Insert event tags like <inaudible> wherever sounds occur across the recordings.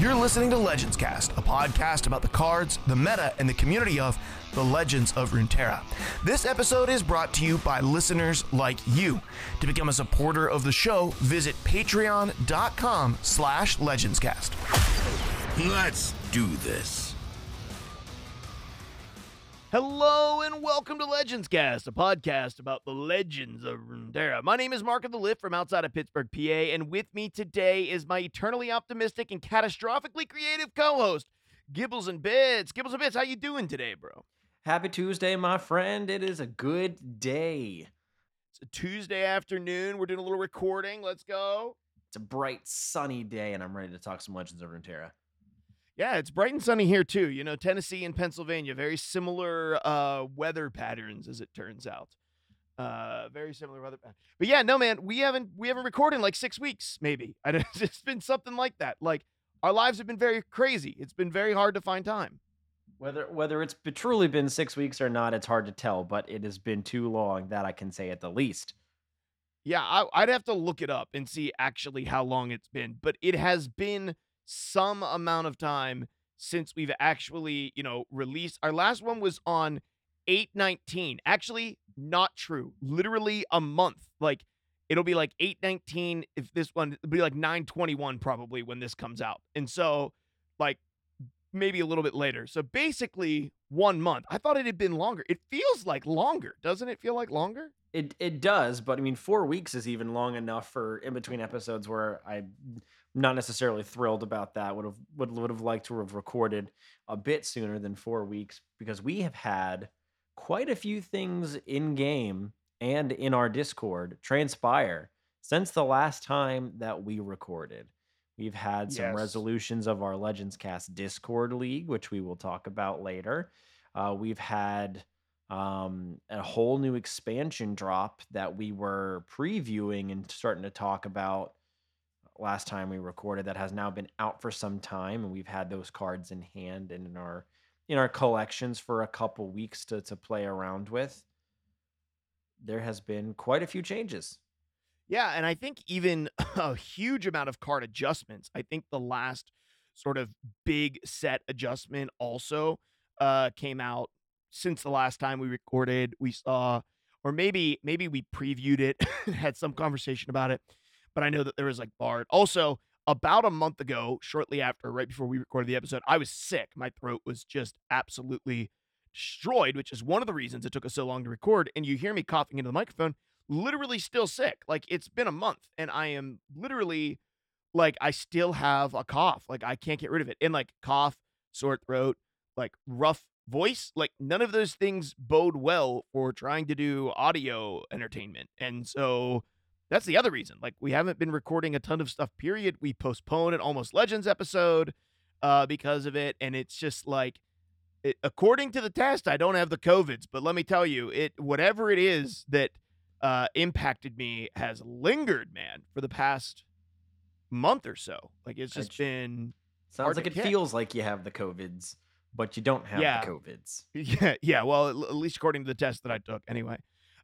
You're listening to Legends Cast, a podcast about the cards, the meta, and the community of the Legends of Runeterra. This episode is brought to you by listeners like you. To become a supporter of the show, visit patreon.com slash legendscast. Let's do this. Hello and welcome to Legends Cast, a podcast about the legends of Runeterra. My name is Mark of the Lift from outside of Pittsburgh, PA, and with me today is my eternally optimistic and catastrophically creative co-host, Gibbles and Bits. Gibbles and Bits, how you doing today, bro? Happy Tuesday, my friend. It is a good day. It's a Tuesday afternoon. We're doing a little recording. Let's go. It's a bright, sunny day, and I'm ready to talk some Legends of Runeterra. Yeah, it's bright and sunny here too. You know, Tennessee and Pennsylvania, very similar uh, weather patterns, as it turns out. Uh, very similar weather patterns. But yeah, no, man, we haven't we haven't recorded in like six weeks, maybe. <laughs> I don't, it's been something like that. Like our lives have been very crazy. It's been very hard to find time. Whether whether it's truly been six weeks or not, it's hard to tell. But it has been too long. That I can say at the least. Yeah, I, I'd have to look it up and see actually how long it's been, but it has been some amount of time since we've actually, you know, released. Our last one was on 819. Actually, not true. Literally a month. Like it'll be like 819 if this one it'll be like 921 probably when this comes out. And so like maybe a little bit later. So basically 1 month. I thought it had been longer. It feels like longer. Doesn't it feel like longer? It it does, but I mean, four weeks is even long enough for in between episodes where I'm not necessarily thrilled about that. Would have would would have liked to have recorded a bit sooner than four weeks because we have had quite a few things in game and in our Discord transpire since the last time that we recorded. We've had some Yes. resolutions of our Legends Cast Discord League, which we will talk about later. Uh, we've had um, a whole new expansion drop that we were previewing and starting to talk about last time we recorded that has now been out for some time and we've had those cards in hand and in our in our collections for a couple weeks to to play around with there has been quite a few changes Yeah, and I think even <laughs> a huge amount of card adjustments. I think the last sort of big set adjustment also uh came out since the last time we recorded. We saw or maybe maybe we previewed it, <laughs> had some conversation about it, but I know that there was like Bard. Also, about a month ago, shortly after, right before we recorded the episode, I was sick. My throat was just absolutely destroyed, which is one of the reasons it took us so long to record. And you hear me coughing into the microphone literally still sick. Like it's been a month and I am literally like I still have a cough. Like I can't get rid of it. And like cough, sore throat, like rough voice, like none of those things bode well for trying to do audio entertainment. And so that's the other reason. Like we haven't been recording a ton of stuff period. We postponed an almost legends episode uh because of it and it's just like it, according to the test, I don't have the COVIDs, but let me tell you, it whatever it is that uh, impacted me has lingered, man, for the past month or so. Like it's just been, sounds like it feels like you have the covids but you don't have Yeah. the covids <laughs> yeah, yeah. Well, at, at least according to the test that I took, anyway.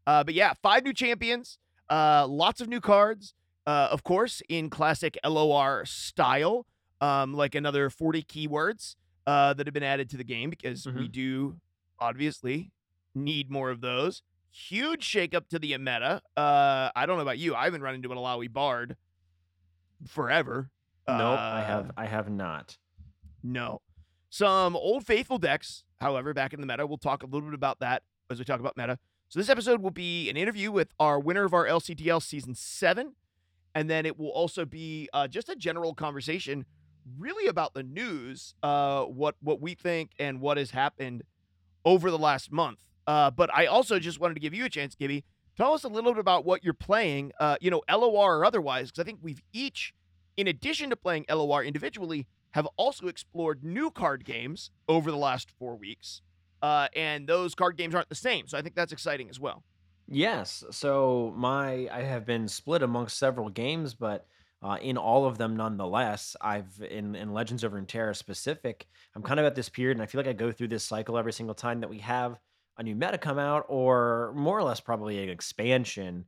Uh, but yeah, five new champions, uh, lots of new cards, uh, of course, in classic LOR style, um, like another forty keywords uh, that have been added to the game because we Mhm. do obviously need more of those. Huge shakeup to the meta. Uh, I don't know about you. I haven't run into an Alawi Bard forever. nope i have Uh, i have not no. Some old faithful decks, however, back in the meta. We'll talk a little bit about that as we talk about meta. So this episode will be an interview with our winner of our LCTL season seven, and then it will also be uh, just a general conversation, really about the news, uh, what what we think and what has happened over the last month. Uh, but I also just wanted to give you a chance, Gibby. Tell us a little bit about what you're playing, uh, you know, LOR or otherwise, because I think we've each, in addition to playing LOR individually, have also explored new card games over the last four weeks. Uh, and those card games aren't the same. So I think that's exciting as well. Yes. So my I have been split amongst several games, but uh, in all of them, nonetheless, I've in in Legends of Runeterra specific. I'm kind of at this period, and I feel like I go through this cycle every single time that we have a new meta come out, or more or less probably an expansion.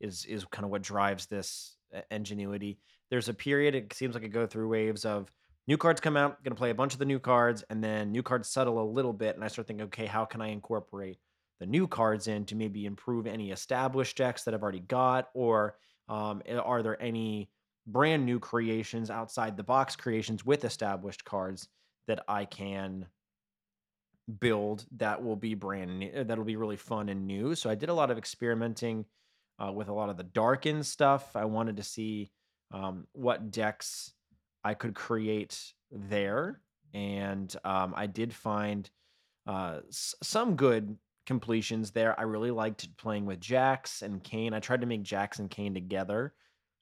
Is is kind of what drives this ingenuity. There's a period. It seems like I go through waves of new cards come out, gonna play a bunch of the new cards, and then new cards settle a little bit, and I start thinking, okay, how can I incorporate the new cards in to maybe improve any established decks that I've already got, or um, are there any brand new creations outside the box creations with established cards that I can build that will be brand new, that'll be really fun and new. So I did a lot of experimenting uh, with a lot of the darkened stuff. I wanted to see um, what decks I could create there, and um, I did find uh, s- some good completions there. I really liked playing with Jax and Kayn. I tried to make Jax and Kayn together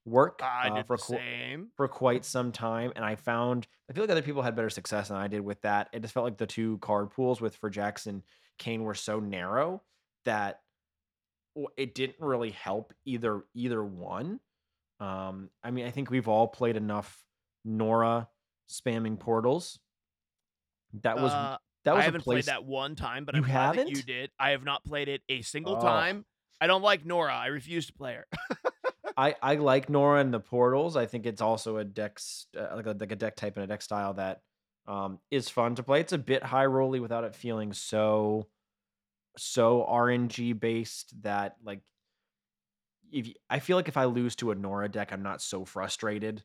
work uh, for qu- for quite some time, and I found I feel like other people had better success than I did with that. It just felt like the two card pools with for Jax and Kayn were so narrow that it didn't really help either either one. Um, I mean, I think we've all played enough Norra spamming portals. That was Uh, that was I haven't place. played that one time, but You I'm glad that you did. I have not played it a single Oh. time. I don't like Norra. I refuse to play her. <laughs> I I like Norra and the portals. I think it's also a deck uh, like a, like a deck type and a deck style that um is fun to play. It's a bit high rolly without it feeling so so RNG based that like if you, I feel like if I lose to a Norra deck, I'm not so frustrated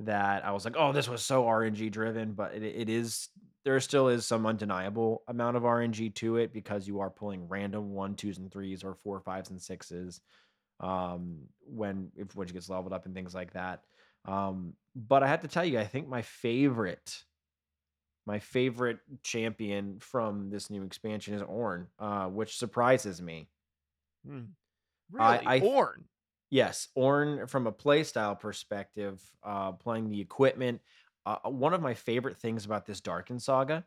that I was like, oh, this was so RNG driven, but it, it is there still is some undeniable amount of RNG to it because you are pulling random one, twos, and threes or four, fives, and sixes um when if when she gets leveled up and things like that. Um, but I have to tell you, I think my favorite my favorite champion from this new expansion is Ornn, uh, which surprises me. Hmm. Really, I th- Ornn. Yes, Ornn from a playstyle perspective, uh, playing the equipment. Uh, one of my favorite things about this Darkin saga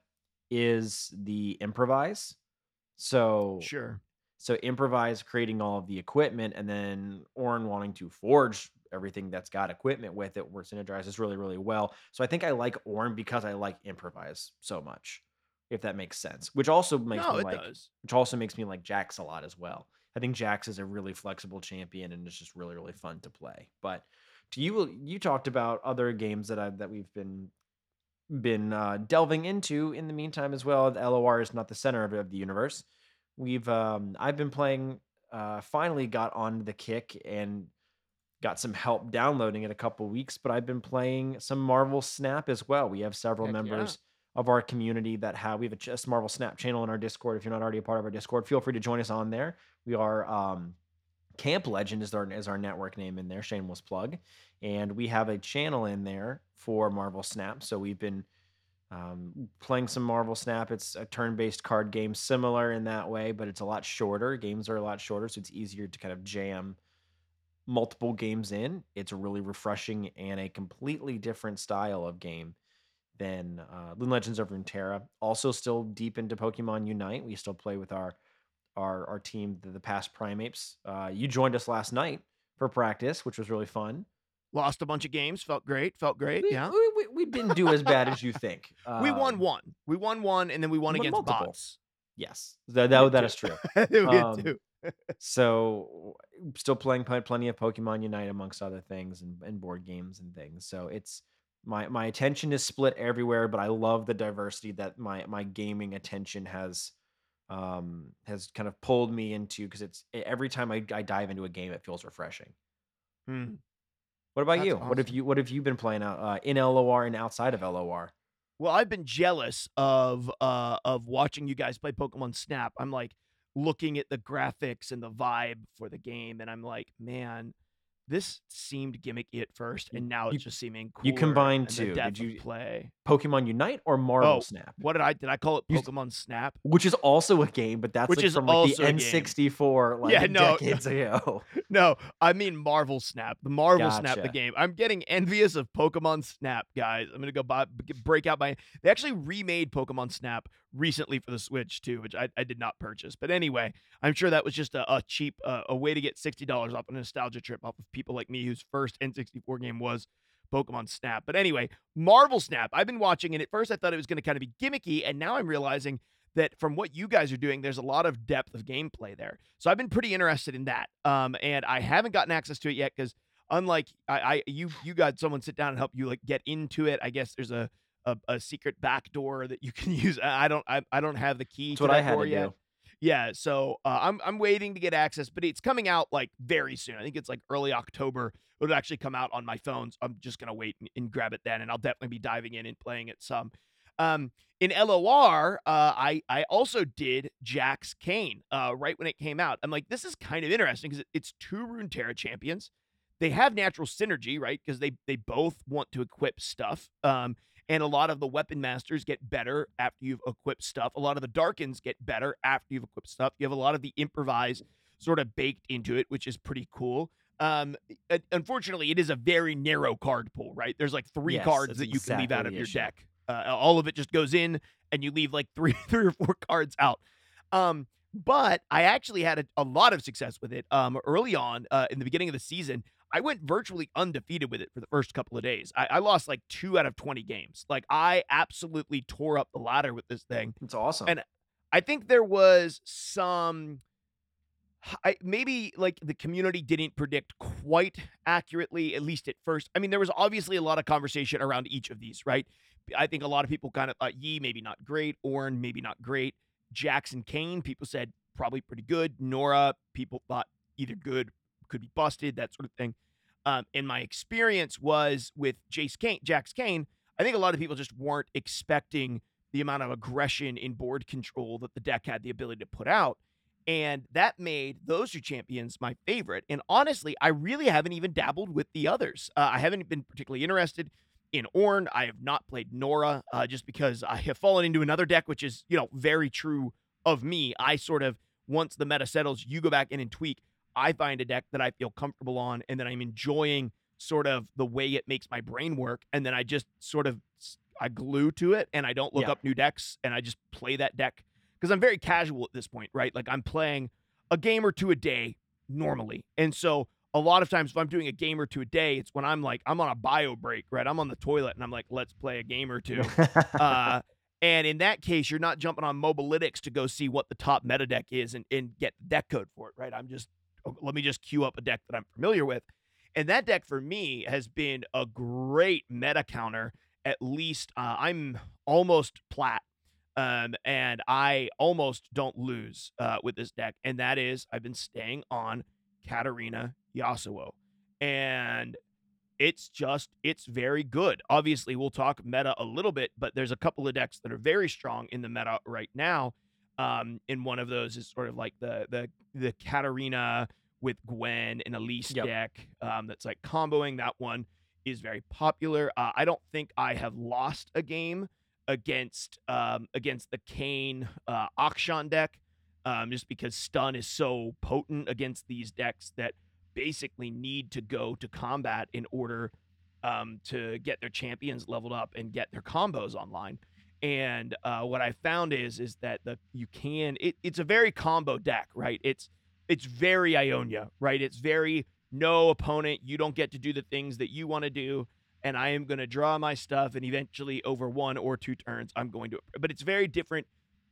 is the improvise. So Sure. so improvise creating all of the equipment, and then Ornn wanting to forge everything that's got equipment with it, where synergizes really really well. So I think I like Ornn because I like improvise so much, if that makes sense. Which also makes No, me it like does. which also makes me like Jax a lot as well. I think Jax is a really flexible champion and it's just really really fun to play. But to you you talked about other games that I that we've been been uh, delving into in the meantime as well. The LOR is not the center of, of the universe. We've um I've been playing uh finally got on the kick and got some help downloading it a couple weeks, but I've been playing some Marvel Snap as well. We have several Heck yeah. Of our community that have we have a, just Marvel Snap channel in our Discord. If you're not already a part of our Discord, feel free to join us on there. We are um Camp Legend is our is our network name in there, shameless plug. And we have a channel in there for Marvel Snap. So we've been um, playing some Marvel Snap. It's a turn-based card game, similar in that way, but it's a lot shorter. Games are a lot shorter, so it's easier to kind of jam multiple games in. It's really refreshing and a completely different style of game than uh, Loon Legends of Runeterra. Also, still deep into Pokemon Unite. We still play with our our our team, the, the past Primates. Uh, you joined us last night for practice, which was really fun. Lost a bunch of games. Felt great. Felt great. We, yeah. we, we, we didn't do as bad as you think. <laughs> we won Um, one. We won one, and then we won we won against multiple. bots. Yes, that, that, that is true. <laughs> we Um, too. so still playing plenty of Pokemon Unite amongst other things and, and board games and things. So it's my my attention is split everywhere, but I love the diversity that my my gaming attention has um has kind of pulled me into because it's every time I, I dive into a game it feels refreshing. Hmm. What about That's you? What have you what have you been playing out uh, in LOR and outside of LOR? Well, I've been jealous of uh of watching you guys play Pokemon Snap. I'm like looking at the graphics and the vibe for the game, and I'm like, man, this seemed gimmicky at first, and now you- it's just seeming cool. you combined the two. Did you- play? Pokemon Unite or Marvel Oh, Snap? What did I did I call it You Pokemon Snap? Which is also a game, but that's Which like is from like the. N64 like Yeah, no. decades ago. <laughs> No, I mean Marvel Snap. The Marvel Snap, the game. I'm getting envious of Pokemon Snap, guys. I'm gonna go buy, break out my. They actually remade Pokemon Snap recently for the Switch too, which I, I did not purchase. But anyway, I'm sure that was just a, a cheap, uh, a way to get sixty dollars off a nostalgia trip off of people like me whose first N64 game was Pokemon Snap. But anyway, Marvel Snap. I've been watching, and at first I thought it was going to kind of be gimmicky, and now I'm realizing that from what you guys are doing, there's a lot of depth of gameplay there. So I've been pretty interested in that. Um, and I haven't gotten access to it yet because unlike I, I you you got someone sit down and help you like get into it. I guess there's a a, a secret back door that you can <laughs> use. I don't I, I don't have the key That's to what I had to yet. do. Yeah, so uh, I'm I'm waiting to get access, but it's coming out like very soon. I think it's like early October. It'll actually come out on my phones. I'm just gonna wait and, and grab it then, and I'll definitely be diving in and playing it some. Um, in LOR, uh, I I also did Jax Kayn uh, right when it came out. I'm like, this is kind of interesting because it's two Runeterra champions. They have natural synergy, right? Because they they both want to equip stuff. Um, and a lot of the weapon masters get better after you've equipped stuff. A lot of the Darkins get better after you've equipped stuff. You have a lot of the improvise sort of baked into it, which is pretty cool. Um, unfortunately, it is a very narrow card pool, right? There's like three Yes, cards that you can leave out of your issue. deck. Uh, all of it just goes in, and you leave like <laughs> three, three or four cards out. Um, but I actually had a, a lot of success with it. Um, early on, uh, in the beginning of the season, I went virtually undefeated with it for the first couple of days. I, I lost like two out of twenty games. Like I absolutely tore up the ladder with this thing. It's awesome. And I think there was some I, maybe like the community didn't predict quite accurately, at least at first. I mean, there was obviously a lot of conversation around each of these, right? I think a lot of people kind of thought Yi maybe not great, Ornn maybe not great, Jax and Kayn people said probably pretty good, Norra people thought either good, could be busted, that sort of thing. Um, and my experience was with Jace Kayn, Jax Kayn. I think a lot of people just weren't expecting the amount of aggression in board control that the deck had the ability to put out. And that made those two champions my favorite. And honestly, I really haven't even dabbled with the others. Uh, I haven't been particularly interested in Ornn. I have not played Norra uh, just because I have fallen into another deck, which is, you know, very true of me. I sort of, once the meta settles, you go back in and tweak. I find a deck that I feel comfortable on and that I'm enjoying sort of the way it makes my brain work. And then I just sort of, I glue to it and I don't look Yeah. up new decks and I just play that deck because I'm very casual at this point, right? Like I'm playing a game or two a day normally. And so a lot of times if I'm doing a game or two a day, it's when I'm like, I'm on a bio break, right? I'm on the toilet and I'm like, let's play a game or two. <laughs> uh, and in that case, you're not jumping on Mobalytics to go see what the top meta deck is and, and get the deck code for it, right? I'm just, let me just queue up a deck that I'm familiar with. And that deck for me has been a great meta counter. At least uh, I'm almost plat. Um, and I almost don't lose uh, with this deck. And that is, I've been staying on Katarina Yasuo. And it's just it's very good. Obviously, we'll talk meta a little bit, but there's a couple of decks that are very strong in the meta right now. Um, and one of those is sort of like the the the Katarina with Gwen and Elise Yep. deck. Um, that's like comboing. That one is very popular. Uh, I don't think I have lost a game against um against the Kayn uh Akshan deck. Um, just because stun is so potent against these decks that basically need to go to combat in order um, to get their champions leveled up and get their combos online. And uh, what I found is is that the you can it, it's a very combo deck, right? It's it's very Ionia, right? It's very no opponent. You don't get to do the things that you want to do, and I am going to draw my stuff, and eventually over one or two turns, I'm going to. But it's very different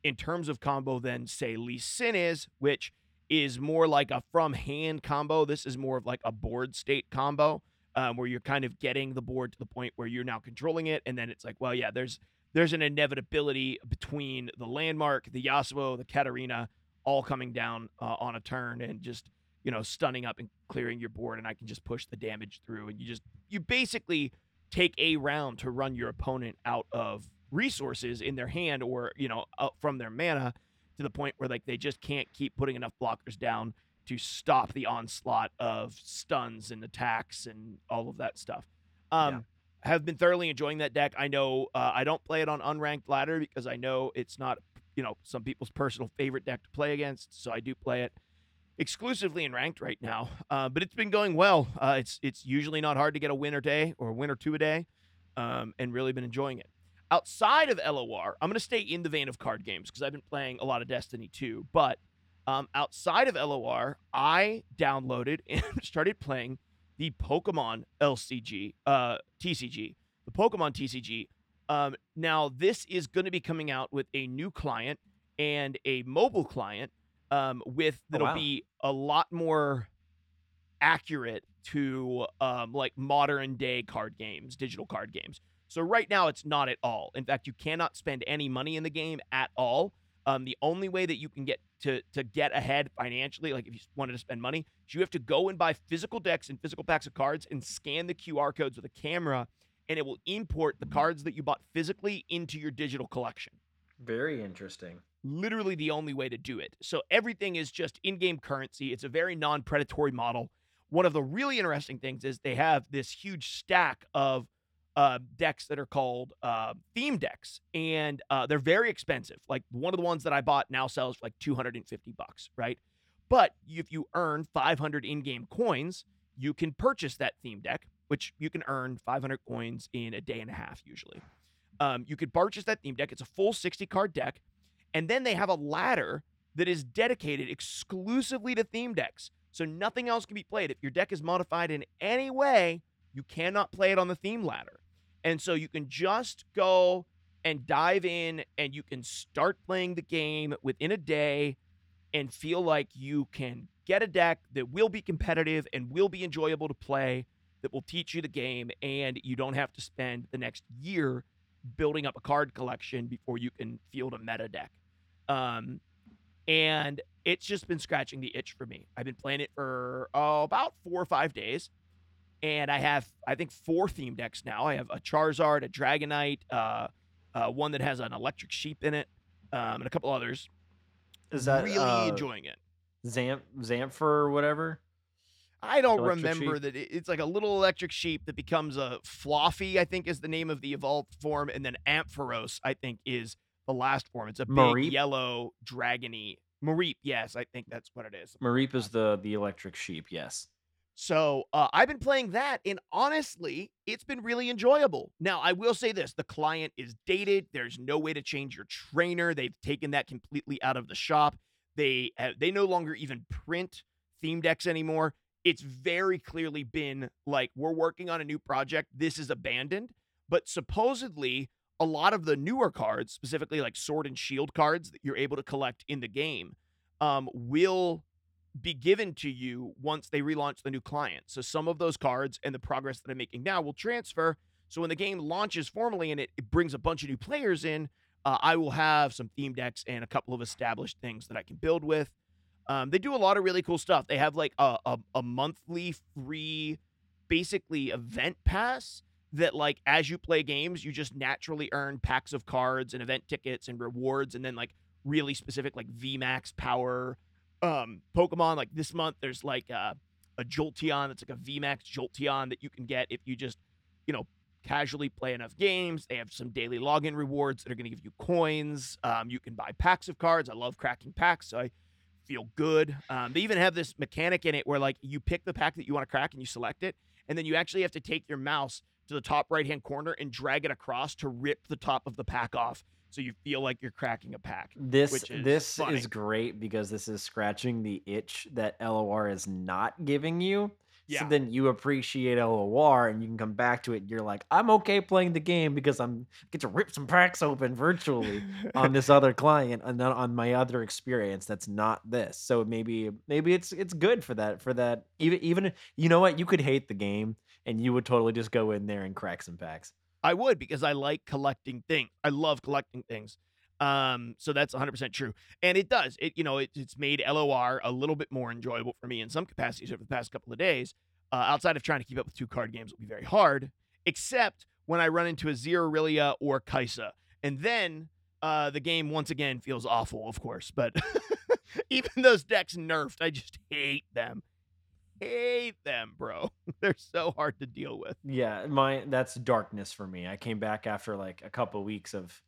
in terms of combo than say Lee Sin is, which is more like a from hand combo. This is more of like a board state combo, um, where you're kind of getting the board to the point where you're now controlling it, and then it's like, well, yeah, there's there's an inevitability between the landmark, the Yasuo, the Katarina, all coming down uh, on a turn and just you know stunning up and clearing your board, and I can just push the damage through, and you just you basically take a round to run your opponent out of resources in their hand or you know from their mana to the point where like they just can't keep putting enough blockers down to stop the onslaught of stuns and attacks and all of that stuff. Um, Have been thoroughly enjoying that deck. I know uh, I don't play it on unranked ladder because I know it's not you know some people's <laughs> personal favorite deck to play against. So I do play it exclusively in ranked right now. Uh, but it's been going well. Uh, it's it's usually not hard to get a win or day or a win or two a day, um, and really been enjoying it. Outside of LOR, I'm going to stay in the vein of card games because I've been playing a lot of Destiny too. But um, outside of LOR, I downloaded <laughs> and started playing the Pokemon LCG, uh, TCG, the Pokemon TCG. Um, now, this is going to be coming out with a new client and a mobile client um, with Oh, that'll wow. be a lot more accurate to um, like modern day card games, digital card games. So right now it's not at all. In fact, you cannot spend any money in the game at all. Um, the only way that you can get to to get ahead financially, like if you wanted to spend money, you have to go and buy physical decks and physical packs of cards and scan the QR codes with a camera, and it will import the cards that you bought physically into your digital collection. Very interesting. Literally the only way to do it. So everything is just in-game currency. It's a very non-predatory model. One of the really interesting things is they have this huge stack of uh, decks that are called uh, theme decks, and uh, they're very expensive. Like one of the ones that I bought now sells for like 250 bucks, right? But if you earn 500 in-game coins, you can purchase that theme deck, which you can earn 500 coins in a day and a half usually. Um, you could purchase that theme deck. It's a full 60 card deck, and then they have a ladder that is dedicated exclusively to theme decks. So nothing else can be played. If your deck is modified in any way, you cannot play it on the theme ladder. And so you can just go and dive in and you can start playing the game within a day and feel like you can get a deck that will be competitive and will be enjoyable to play, that will teach you the game, and you don't have to spend the next year building up a card collection before you can field a meta deck. Um, and it's just been scratching the itch for me. I've been playing it for oh, about four or five days and I have I think four theme decks now. I have a Charizard, a Dragonite, uh, uh, one that has an electric sheep in it, um, and a couple others. Is that really uh, enjoying it? Zamp Zamfer or whatever? I don't electric remember sheep? that it- it's like a little electric sheep that becomes a Flaaffy. I think is the name of the evolved form, and then Ampharos. I think is the last form. It's a big yellow dragony Mareep. Yes, I think that's what it is. Mareep is the the electric sheep. Yes. So uh, I've been playing that, and honestly, it's been really enjoyable. Now, I will say this: the client is dated. There's no way to change your trainer. They've taken that completely out of the shop. They have, they no longer even print theme decks anymore. It's very clearly been like we're working on a new project. This is abandoned, but supposedly a lot of the newer cards, specifically like Sword and Shield cards that you're able to collect in the game, um, will be given to you once they relaunch the new client. So some of those cards and the progress that I'm making now will transfer. So when the game launches formally and it, it brings a bunch of new players in, uh, I will have some theme decks and a couple of established things that I can build with. Um, they do a lot of really cool stuff. They have like a, a, a monthly free, basically event pass that like as you play games, you just naturally earn packs of cards and event tickets and rewards, and then like really specific like VMAX power um Pokemon. Like this month, there's like a, a Jolteon that's like a VMAX Jolteon that you can get if you just, you know, casually play enough games. They have some daily login rewards that are going to give you coins. Um, you can buy packs of cards. I love cracking packs, so I feel good. Um, they even have this mechanic in it where like you pick the pack that you want to crack and you select it, and then you actually have to take your mouse to the top right hand corner and drag it across to rip the top of the pack off, so you feel like you're cracking a pack. This is this funny. is great because this is scratching the itch that LOR is not giving you. Yeah. So then you appreciate LOR and you can come back to it. You're like, I'm okay playing the game because I'm get to rip some packs open virtually on this <laughs> other client and then on my other experience that's not this. So maybe maybe it's it's good for that for that. Even even you know what? You could hate the game and you would totally just go in there and crack some packs. I would because I like collecting things. I love collecting things. Um, so that's 100% true. And it does. It you know, it, it's made LOR a little bit more enjoyable for me in some capacities over the past couple of days. Uh, outside of trying to keep up with two card games will be very hard, except when I run into a Azirelia or Kai'Sa. And then uh, the game once again feels awful, of course. But <laughs> even those decks nerfed, I just hate them. Hate them, bro. <laughs> They're so hard to deal with. Yeah, my that's darkness for me. I came back after like a couple weeks of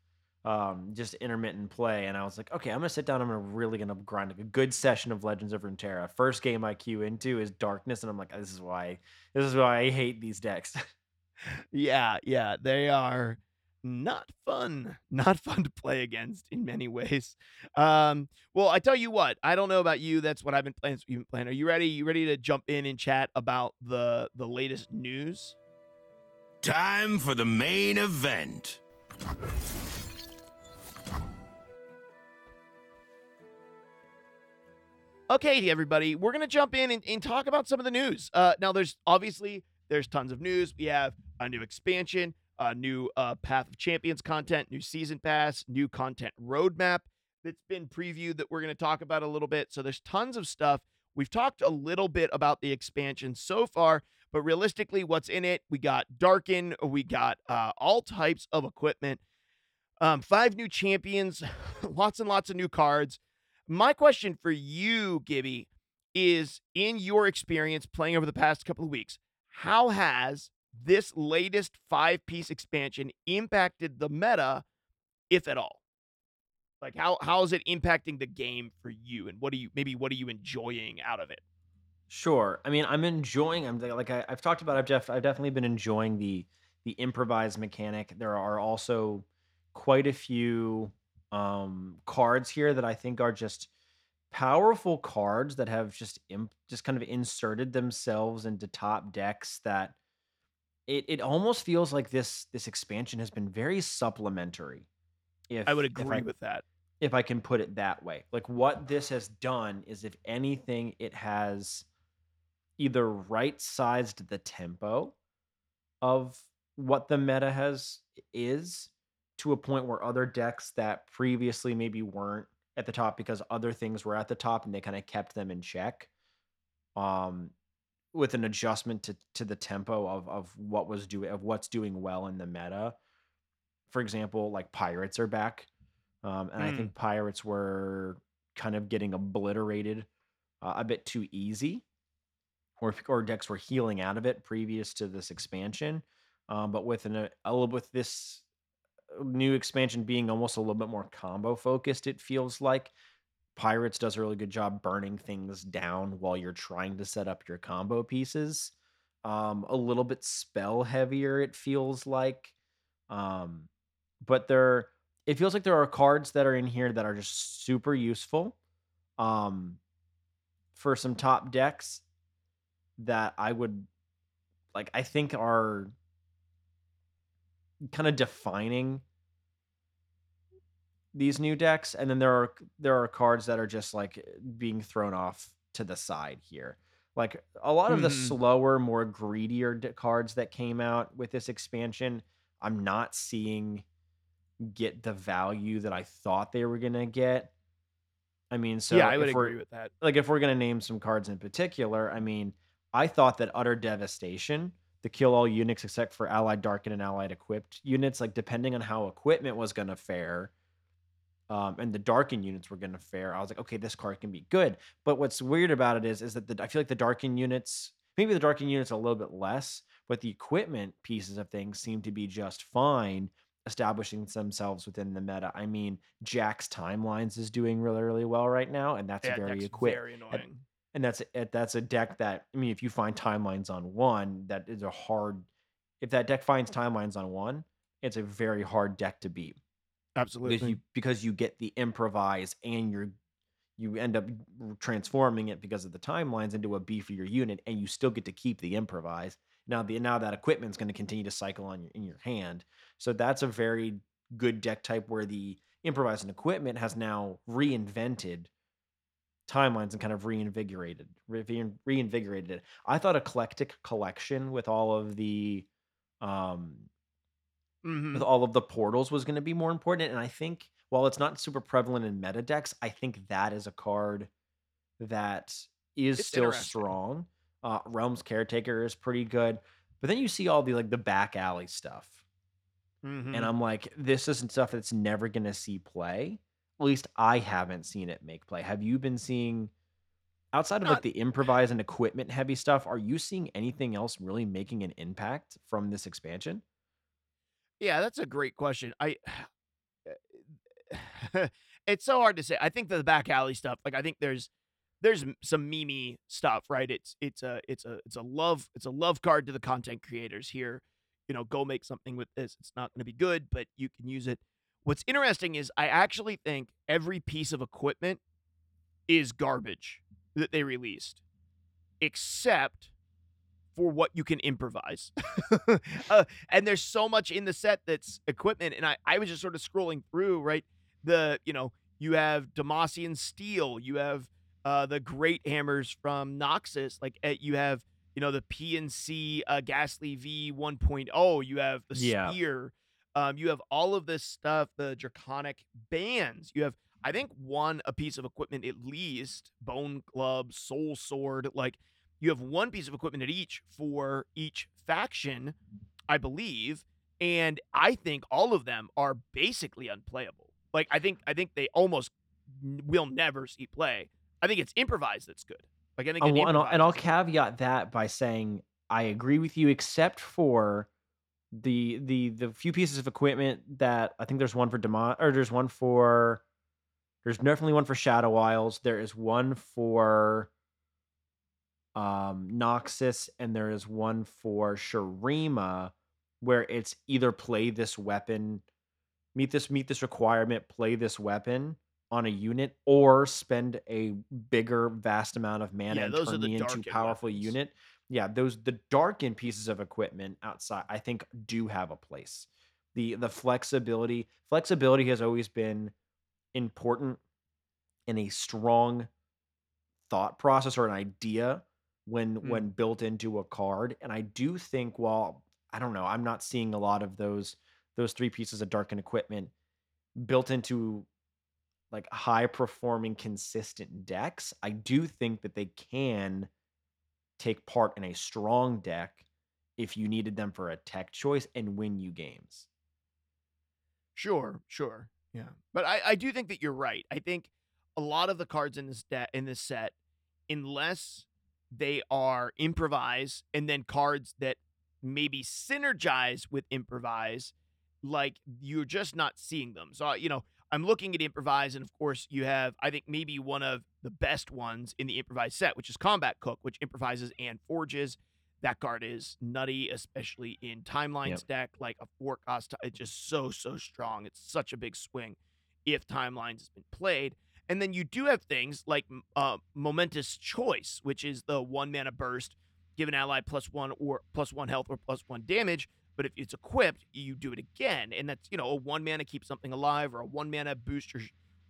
um just intermittent play and I was like, okay, I'm gonna sit down, I'm gonna really gonna grind a good session of Legends of Runeterra. First game I queue into is darkness, and I'm like, this is why this is why I hate these decks. <laughs> Yeah, yeah, they are not fun. <laughs> Not fun to play against in many ways. Um, well, I tell you what, I don't know about you. That's what I've been playing. You've been playing. Are you ready? You ready to jump in and chat about the the latest news? Time for the main event. Okay, everybody, we're gonna jump in and, and talk about some of the news. Uh, now, there's obviously there's tons of news. We have a new expansion, a new uh, Path of Champions content, new season pass, new content roadmap that's been previewed that we're gonna talk about a little bit. So there's tons of stuff. We've talked a little bit about the expansion so far, but realistically, what's in it? We got Darkin, we got uh, all types of equipment, um, five new champions, <laughs> lots and lots of new cards. My question for you, Gibby, is in your experience playing over the past couple of weeks, how has this latest five piece expansion impacted the meta, if at all? Like how how is it impacting the game for you, and what are you maybe what are you enjoying out of it? Sure. I mean, I'm enjoying. I'm like I, I've talked about. I've def, I've definitely been enjoying the the improvised mechanic. There are also quite a few um, cards here that I think are just powerful cards that have just imp- just kind of inserted themselves into top decks that it it almost feels like this this expansion has been very supplementary. If I would agree I with that. if I can put it that way. Like what this has done is if anything it has either right sized the tempo of what the meta has is to a point where other decks that previously maybe weren't at the top because other things were at the top and they kind of kept them in check um with an adjustment to to the tempo of of what was doing of what's doing well in the meta for example like pirates are back um and i Mm. think pirates were kind of getting obliterated uh, a bit too easy or or decks were healing out of it previous to this expansion um but with an a little with this new expansion being almost a little bit more combo focused, it feels like Pirates does a really good job burning things down while you're trying to set up your combo pieces. Um, a little bit spell heavier, it feels like. Um, but there, it feels like there are cards that are in here that are just super useful. Um, for some top decks that I would like, I think are kind of defining these new decks and then there are there are cards that are just like being thrown off to the side here like a lot of the Mhm. slower more greedier cards that came out with this expansion i'm not seeing get the value that i thought they were going to get i mean so yeah, I would agree with that. like if we're gonna name some cards in particular, I mean, I thought that utter devastation, the kill all units except for allied Darkin and allied equipped units, like depending on how equipment was gonna fare, um, and the Darkin units were gonna fare, I was like, okay, this card can be good. But what's weird about it is, is that the, I feel like the Darkin units, maybe the Darkin units a little bit less, but the equipment pieces of things seem to be just fine establishing themselves within the meta. I mean, Jax timelines is doing really, really well right now, and that's Yeah, very equipped very annoying. and that's a- that's a deck that I mean, if you find timelines on one, that is a hard. If that deck finds timelines on one, it's a very hard deck to beat Absolutely. because you because you get the improvise and you're you end up transforming it because of the timelines into a beefier unit, and you still get to keep the improvise. Now the now that equipment's going to continue to cycle on your in your hand, so that's a very good deck type where the improvise and equipment has now reinvented timelines and kind of reinvigorated rein- reinvigorated it. I thought eclectic collection with all of the um Mhm. with all of the portals was going to be more important and I think while it's not super prevalent in meta decks, I think that is a card that is It's still strong. Uh Realms Caretaker is pretty good. But then you see all the like the back alley stuff. Mhm. And I'm like, this isn't stuff that's never going to see play. At least I haven't seen it make play. Have you been seeing outside of like the improvise and equipment heavy stuff? Are you seeing anything else really making an impact from this expansion? Yeah, that's a great question. I <sighs> it's so hard to say. I think the back alley stuff, like I think there's there's some meme stuff, right? It's it's a it's a it's a love it's a love card to the content creators here. You know, go make something with this. It's not going to be good, but you can use it. What's interesting is I actually think every piece of equipment is garbage that they released, except for what you can improvise. <laughs> uh, and there's so much in the set that's equipment. And I, I was just sort of scrolling through, right? The, you know, you have Demacian steel, you have uh, the great hammers from Noxus. Like uh, you have, you know, the PNC uh, Ghastly V 1.0. You have the Yeah. Spear. Um, you have all of this stuff. The Draconic bands. You have, I think, one a piece of equipment at least. Bone Club, Soul Sword. Like you have one piece of equipment at each for each faction, I believe. And I think all of them are basically unplayable. Like I think I think they almost will never see play. I think it's improvised that's good. Like I think and, I'll, and I'll caveat that by saying I agree with you, except for the the the few pieces of equipment that I think there's one for Demon or there's one for there's definitely one for Shadow Isles. There is one for um Noxus, and there is one for Shurima, where it's either play this weapon, meet this meet this requirement, play this weapon on a unit, or spend a bigger vast amount of mana Yeah, and those are turn the me into powerful weapons. unit. Yeah, those the darkened pieces of equipment outside, I think, do have a place. The the flexibility flexibility has always been important in a strong thought process or an idea when Mm. when built into a card and i do think while i don't know i'm not seeing a lot of those those three pieces of darkened equipment built into like high performing consistent decks i do think that they can take part in a strong deck if you needed them for a tech choice and win you games Sure, sure. Yeah. But I, I do think that you're right. I think a lot of the cards in this de- in this set, unless they are improvise and then cards that maybe synergize with improvise, like you're just not seeing them. So you know, I'm looking at improvise, and of course you have I think maybe one of the best ones in the improvise set, which is Combat Cook, which improvises and forges. That card is nutty, especially in Timeline's Yep. deck. Like a four cost, it's just so so strong. It's such a big swing if Timelines has been played. And then you do have things like uh, Momentous Choice, which is the one mana burst, give an ally plus one or plus one health or plus one damage. But if it's equipped, you do it again, and that's you know a one mana keep something alive or a one mana boost your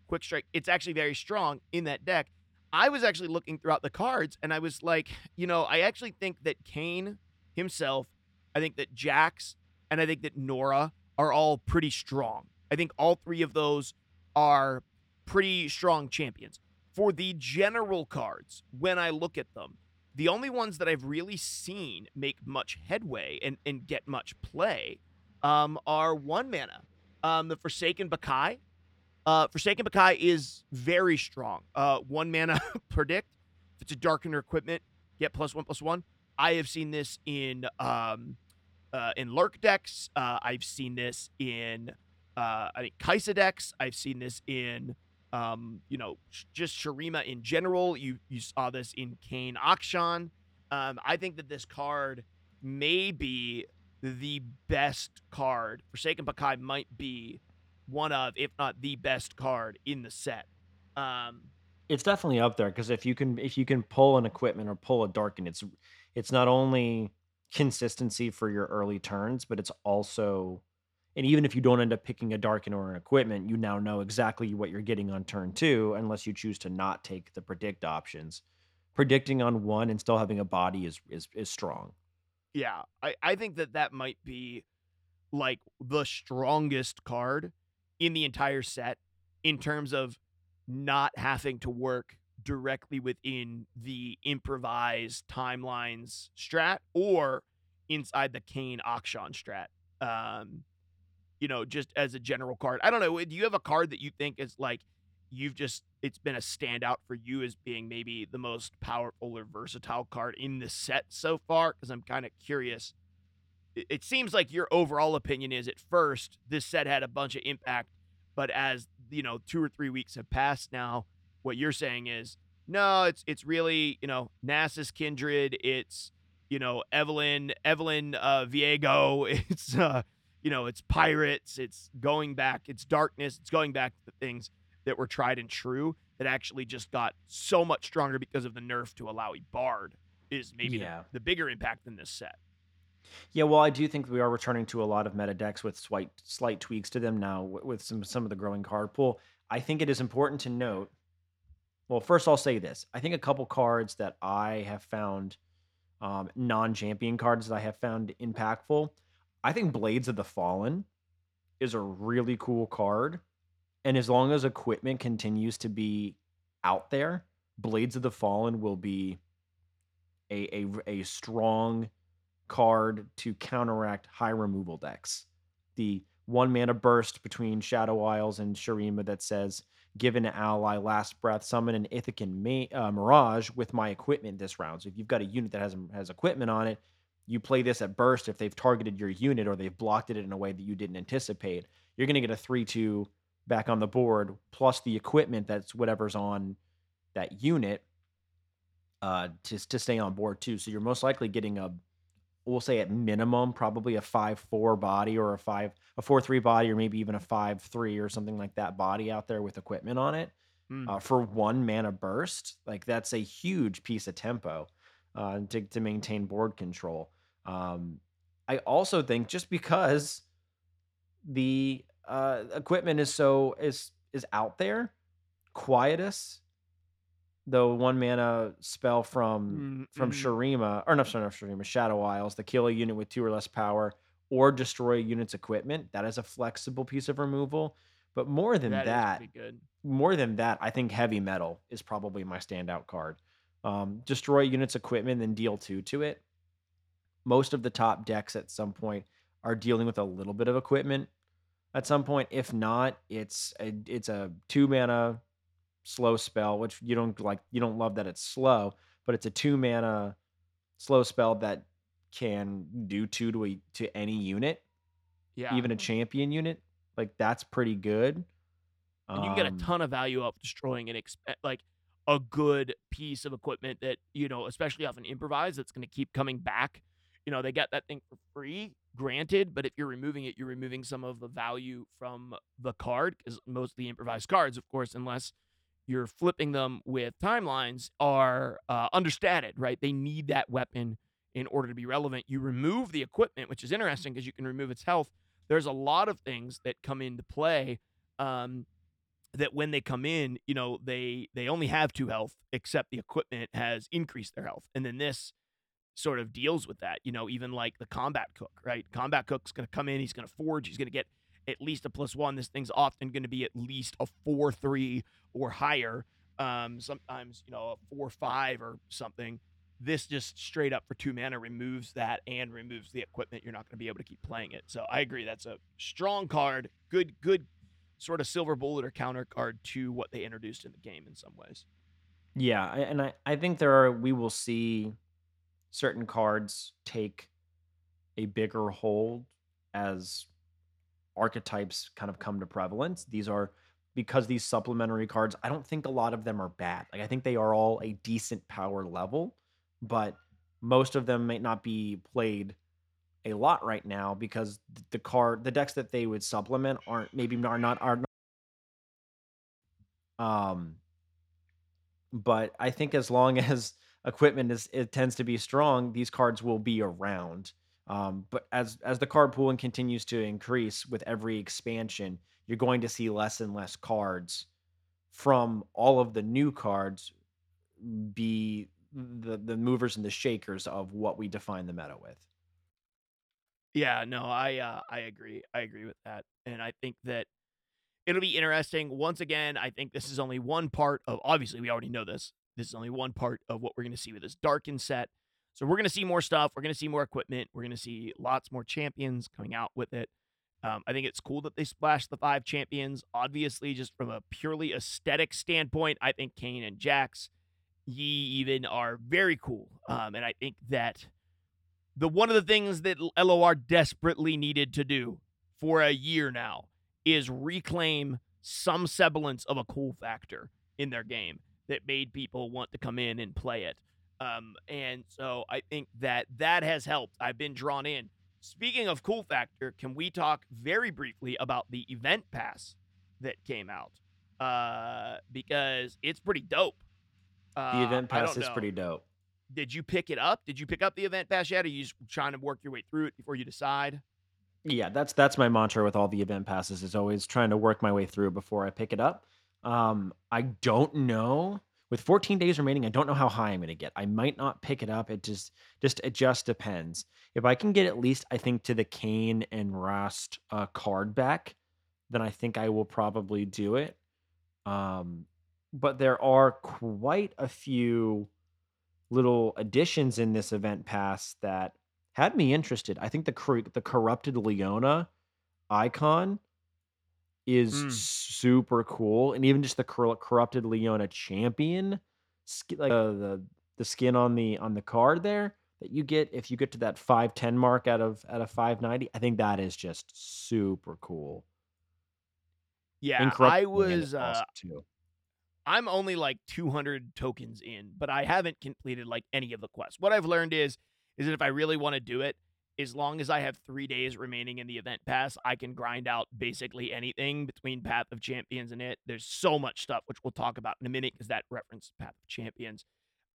quick strike. It's actually very strong in that deck. I was actually looking throughout the cards, and I was like, you know, I actually think that Kayn himself, I think that Jax, and I think that Norra are all pretty strong. I think all three of those are pretty strong champions. For the general cards, when I look at them, the only ones that I've really seen make much headway and, and get much play um, are one mana. Um, the Forsaken Bakai. Uh, Forsaken Bakai is very strong. Uh, one mana <laughs> predict. If it's a darkener equipment, get plus one plus one. I have seen this in um, uh, in lurk decks. Uh, I've seen this in uh, I think Kai'Sa decks. I've seen this in um, you know just Shurima in general. You you saw this in Kayn Akshan. Um, I think that this card may be the best card. Forsaken Bakai might be one of, if not the best card in the set. Um, it's definitely up there because if you can if you can pull an equipment or pull a Darkin it's it's not only consistency for your early turns but it's also and even if you don't end up picking a Darkin or an equipment you now know exactly what you're getting on turn two unless you choose to not take the predict options predicting on one and still having a body is is, is strong yeah, I, I think that that might be like the strongest card in the entire set in terms of not having to work directly within the improvised timelines strat or inside the Kayn Akshan strat. Um, you know, just as a general card. I don't know. Do you have a card that you think is like you've just it's been a standout for you as being maybe the most powerful or versatile card in the set so far? Because I'm kind of curious. It, seems like your overall opinion is at first this set had a bunch of impact, but as you know, two or three weeks have passed now, what you're saying is no, it's it's really you know Nasus Kindred, it's you know Evelynn Evelynn uh, Viego, <laughs> it's uh, you know it's pirates, it's going back, it's darkness, it's going back to the things that were tried and true that actually just got so much stronger because of the nerf to Alawi Bard is maybe the- Yeah. the, bigger impact in this set. Yeah, well, I do think we are returning to a lot of meta decks with slight slight tweaks to them now with some some of the growing card pool. I think it is important to note Well, first I'll say this. I think a couple cards that I have found um, non-champion cards that I have found impactful. I think Blades of the Fallen is a really cool card. And as long as equipment continues to be out there, Blades of the Fallen will be a, a, a strong card to counteract high removal decks. The one mana burst between Shadow Isles and Shurima that says, given an ally last breath, summon an Icathian Ma- uh, Mirage with my equipment this round. So if you've got a unit that has has equipment on it, you play this at burst. If they've targeted your unit or they've blocked it in a way that you didn't anticipate, you're going to get a three-two back on the board plus the equipment that's whatever's on that unit uh, to to stay on board too. So you're most likely getting a we'll say at minimum probably a five four body or a five a four three body or maybe even a five three or something like that body out there with equipment on it Mm. uh, for one mana burst. Like that's a huge piece of tempo uh, to to maintain board control. Um, I also think just because the uh, equipment is so is is out there, Quietus, the one mana spell from Mm, from mhm. Shurima, or no, sorry, not Shurima, Shadow Isles, to kill a unit with two or less power or destroy a unit's equipment. That is a flexible piece of removal. But more than That that, more than that, I think heavy metal is probably my standout card. Um, destroy units' equipment, then deal two to it. Most of the top decks at some point are dealing with a little bit of equipment. At some point, if not, it's a it's a two mana slow spell, which you don't like. You don't love that it's slow, but it's a two mana slow spell that can do two to a, to any unit, Yeah. even a champion unit. Like that's pretty good. and you can get Um, a ton of value off destroying an exp- like a good piece of equipment that you know, especially off an improvise, that's going to keep coming back. You know, they get that thing for free, granted, but if you're removing it, you're removing some of the value from the card because most of the improvised cards, of course, unless you're flipping them with timelines, are uh, understated, right? They need that weapon in order to be relevant. You remove the equipment, which is interesting because you can remove its health. There's a lot of things that come into play. Um, that when they come in, you know, they they only have two health, except the equipment has increased their health. And then this sort of deals with that. You know, even like the combat cook, right? Combat cook's gonna come in, he's gonna forge, he's gonna get at least a plus one. This thing's often gonna be at least a four three or higher. Um, sometimes, you know, a four five or something. This just straight up for two mana removes that and removes the equipment. You're not going to be able to keep playing it. So I agree. That's a strong card. Good, good sort of silver bullet or counter card to what they introduced in the game in some ways. Yeah, and I, I think there are we will see certain cards take a bigger hold as archetypes kind of come to prevalence. These are because these supplementary cards, I don't think a lot of them are bad. Like I think they are all a decent power level, but most of them may not be played a lot right now because the card the decks that they would supplement aren't maybe are not are not um but I think as long <laughs> as equipment is it tends to be strong, these cards will be around. Um, but as as the card pooling continues to increase with every expansion, you're going to see less and less cards from all of the new cards be the the movers and the shakers of what we define the meta with. Yeah, no, I uh, I agree. I agree with that, and I think that it'll be interesting. Once again, I think this is only one part of. Obviously, we already know this. This is only one part of what we're going to see with this Darkin set. So we're going to see more stuff. We're going to see more equipment. We're going to see lots more champions coming out with it. Um, I think it's cool that they splashed the five champions. Obviously, just from a purely aesthetic standpoint, I think Kayn and Jax, Yi even are very cool. Um, and I think that the one of the things that LOR desperately needed to do for a year now is reclaim some semblance of a cool factor in their game that made people want to come in and play it. Um, and so I think that that has helped. I've been drawn in. Speaking of cool factor, can we talk very briefly about the event pass that came out? Uh, because it's pretty dope. Uh, The event pass is know. pretty dope. Did you pick it up? Did you pick up the event pass yet? Or are you just trying to work your way through it before you decide? Yeah, that's that's my mantra with all the event passes is always trying to work my way through before I pick it up. Um, I don't know with 14 days remaining, I don't know how high I'm going to get. I might not pick it up. It just just it just depends. If I can get at least I think to the Kayn and Rhaast uh, card back, then I think I will probably do it. Um, but there are quite a few little additions in this event pass that had me interested. I think the the corrupted Leona icon is Mm. super cool, and even just the cor- corrupted Leona champion, like uh, the the skin on the on the card there that you get if you get to that five ten mark out of out of five ninety. I think that is just super cool. Yeah, I was uh awesome too. I'm only like 200 tokens in, but I haven't completed like any of the quests. What I've learned is is that if I really want to do it, as long as I have 3 days remaining in the event pass, I can grind out basically anything between Path of Champions and it. There's so much stuff which we'll talk about in a minute cuz that referenced Path of Champions.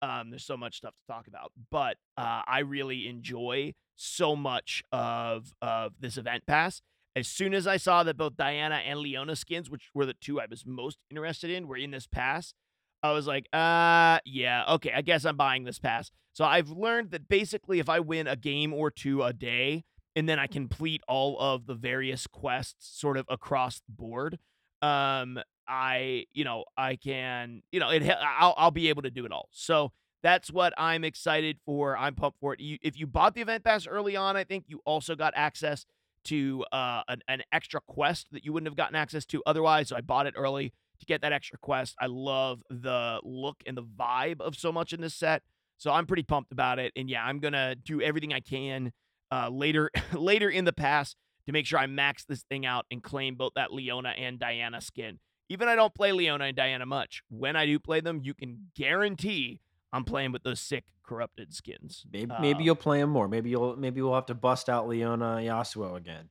Um, there's so much stuff to talk about, but uh, I really enjoy so much of of this event pass. As soon as I saw that both Diana and Leona skins, which were the two I was most interested in, were in this pass, I was like, uh, yeah, okay, I guess I'm buying this pass. So I've learned that basically if I win a game or two a day, and then I complete all of the various quests sort of across the board, um, I, you know, I can, you know, it, I'll, I'll be able to do it all. So that's what I'm excited for. I'm pumped for it. You, if you bought the event pass early on, I think you also got access to uh, an, an extra quest that you wouldn't have gotten access to otherwise. So I bought it early to get that extra quest. I love the look and the vibe of so much in this set. So I'm pretty pumped about it. And yeah, I'm gonna do everything I can uh, later <laughs> later in the pass to make sure I max this thing out and claim both that Leona and Diana skin. Even I don't play Leona and Diana much. When I do play them, you can guarantee I'm playing with those sick corrupted skins. Maybe maybe Uh, you'll play him more. Maybe you'll maybe we'll have to bust out Leona Yasuo again.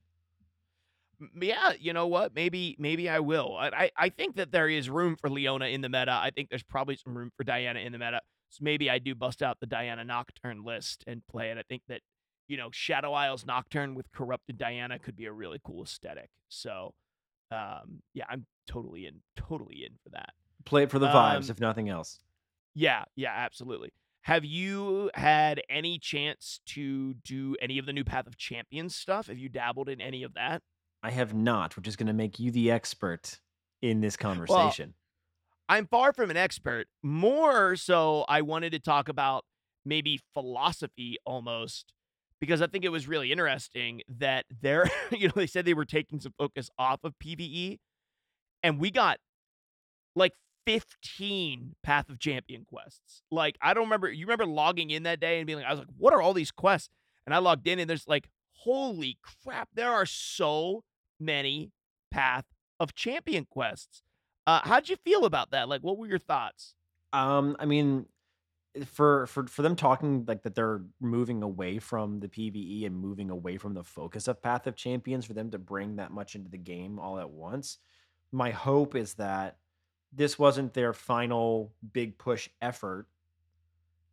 Yeah, you know what? Maybe maybe I will. I, I I think that there is room for Leona in the meta. I think there's probably some room for Diana in the meta. So maybe I do bust out the Diana Nocturne list and play it. I think that you know Shadow Isles Nocturne with corrupted Diana could be a really cool aesthetic. So um yeah, I'm totally in totally in for that. Play it for the vibes, Um, if nothing else. Yeah, yeah, absolutely. Have you had any chance to do any of the new Path of Champions stuff? Have you dabbled in any of that? I have not, which is going to make you the expert in this conversation. I'm far from an expert. More so, I wanted to talk about maybe philosophy almost because I think it was really interesting that they're, <laughs> you know, they said they were taking some focus off of PvE, and we got like 15 Path of Champion quests. Like, I don't remember, you remember logging in that day and being like, I was like, what are all these quests? And I logged in and there's like, holy crap, there are so many Path of Champion quests. Uh, how'd you feel about that? Like, what were your thoughts? Um, I mean, eh, for for for them talking like that they're moving away from the PvE and moving away from the focus of Path of Champions for them to bring that much into the game all at once. My hope is that this wasn't their final big push effort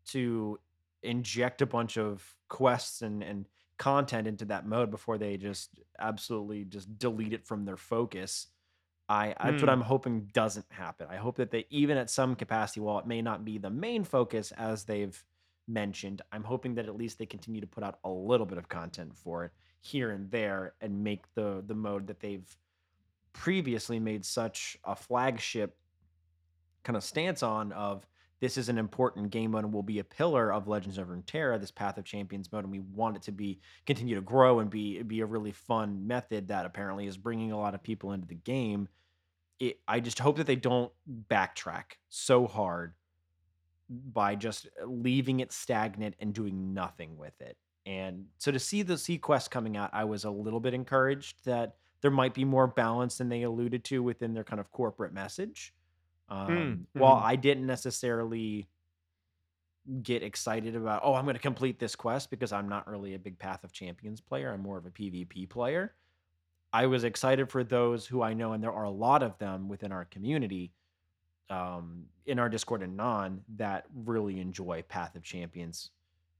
to inject a bunch of quests and and content into that mode before they just absolutely just delete it from their focus. I that's what. Hmm. I'm hoping doesn't happen. I hope that they even at some capacity, while it may not be the main focus as they've mentioned, I'm hoping that at least they continue to put out a little bit of content for it here and there and make the the mode that they've previously made such a flagship kind of stance on of this is an important game mode and will be a pillar of Legends of Runeterra, this Path of Champions mode, and we want it to be continue to grow and be be a really fun method that apparently is bringing a lot of people into the game. It, I just hope that they don't backtrack so hard by just leaving it stagnant and doing nothing with it. And so to see the sea quest coming out, I was a little bit encouraged that there might be more balance than they alluded to within their kind of corporate message. Um, while mhm. I didn't necessarily get excited about, oh, I'm going to complete this quest because I'm not really a big Path of Champions player. I'm more of a PvP player. I was excited for those who I know, and there are a lot of them within our community, um, in our Discord and non, that really enjoy Path of Champions.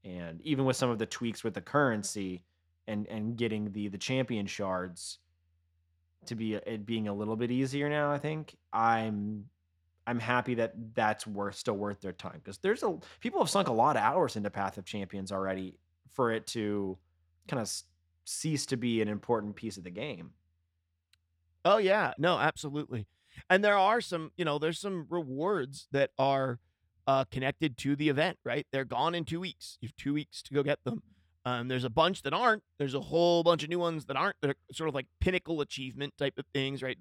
And even with some of the tweaks with the currency and and getting the the champion shards to be it being a little bit easier now, I think I'm I'm happy that that's worth still worth their time because there's a people have sunk a lot of hours into Path of Champions already for it to kind of cease to be an important piece of the game. Oh yeah, no, absolutely. And there are some, you know, there's some rewards that are uh, connected to the event, right? They're gone in two weeks. You have two weeks to go get them. Um, there's a bunch that aren't. There's a whole bunch of new ones that aren't. That are sort of like pinnacle achievement type of things, right?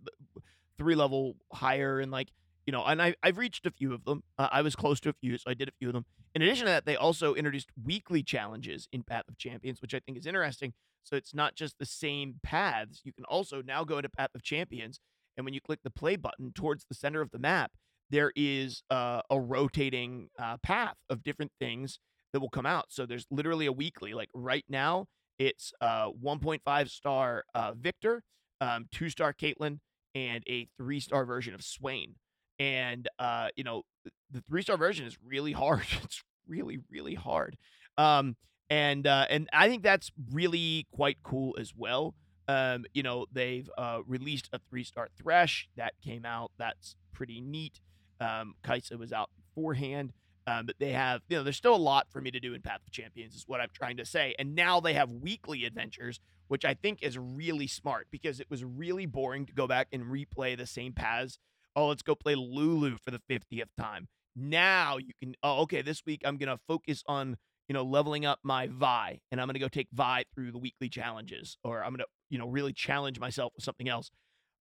Three level higher and like you know. And I I've reached a few of them. Uh, I was close to a few, so I did a few of them. In addition to that, they also introduced weekly challenges in Path of Champions, which I think is interesting. So it's not just the same paths. You can also now go into Path of Champions, and when you click the play button towards the center of the map, there is uh, a rotating uh, path of different things that will come out. So there's literally a weekly. Like right now, it's uh, 1.5 star uh, Viktor, um, two star Caitlyn, and a three star version of Swain. And uh, you know, the three star version is really hard. <laughs> it's really, really hard. Um, and uh, and I think that's really quite cool as well. Um, you know, they've uh, released a three star Thresh that came out. That's pretty neat. Um, Kai'Sa was out beforehand. Um, but they have, you know, there's still a lot for me to do in Path of Champions, is what I'm trying to say. And now they have weekly adventures, which I think is really smart because it was really boring to go back and replay the same paths. Oh, let's go play Lulu for the 50th time. Now you can, oh, okay, this week I'm going to focus on, you know, leveling up my Vi and I'm going to go take Vi through the weekly challenges or I'm going to, you know, really challenge myself with something else.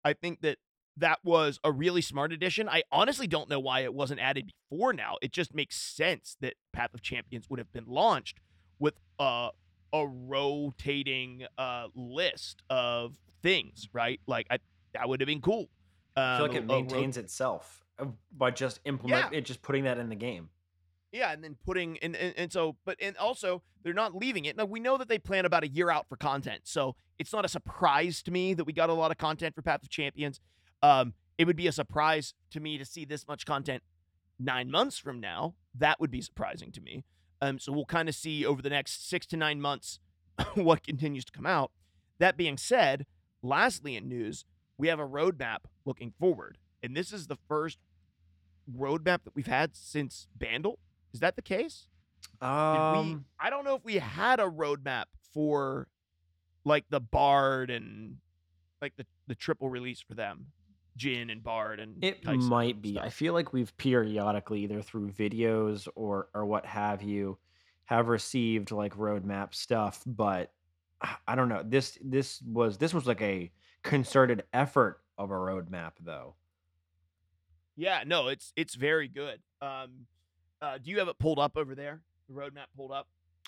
I think that that was a really smart addition. I honestly don't know why it wasn't added before now. It just makes sense that Path of Champions would have been launched with a a rotating uh, list of things, right? Like I, that would have been cool. Um, I feel like um, it maintains itself uh, by just implement yeah. it, just putting that in the game. Yeah, and then putting and, and and so, but and also they're not leaving it. Now we know that they plan about a year out for content, so it's not a surprise to me that we got a lot of content for Path of Champions. Um, it would be a surprise to me to see this much content nine months from now. That would be surprising to me. Um, so we'll kind of see over the next six to nine months <coughs> what continues to come out. That being said, lastly in news, we have a roadmap looking forward. And this is the first roadmap that we've had since Bandle. Is that the case? Um, we, I don't know if we had a roadmap for like the Bard and like the, the triple release for them. Jhin and Bard and It Kai'Sa might and be. I feel like we've periodically, either through videos or or what have you, have received like roadmap stuff, but I don't know. This this was this was like a concerted effort of a roadmap though. Yeah, no, it's it's very good. Um, uh, do you have it pulled up over there? The roadmap pulled up?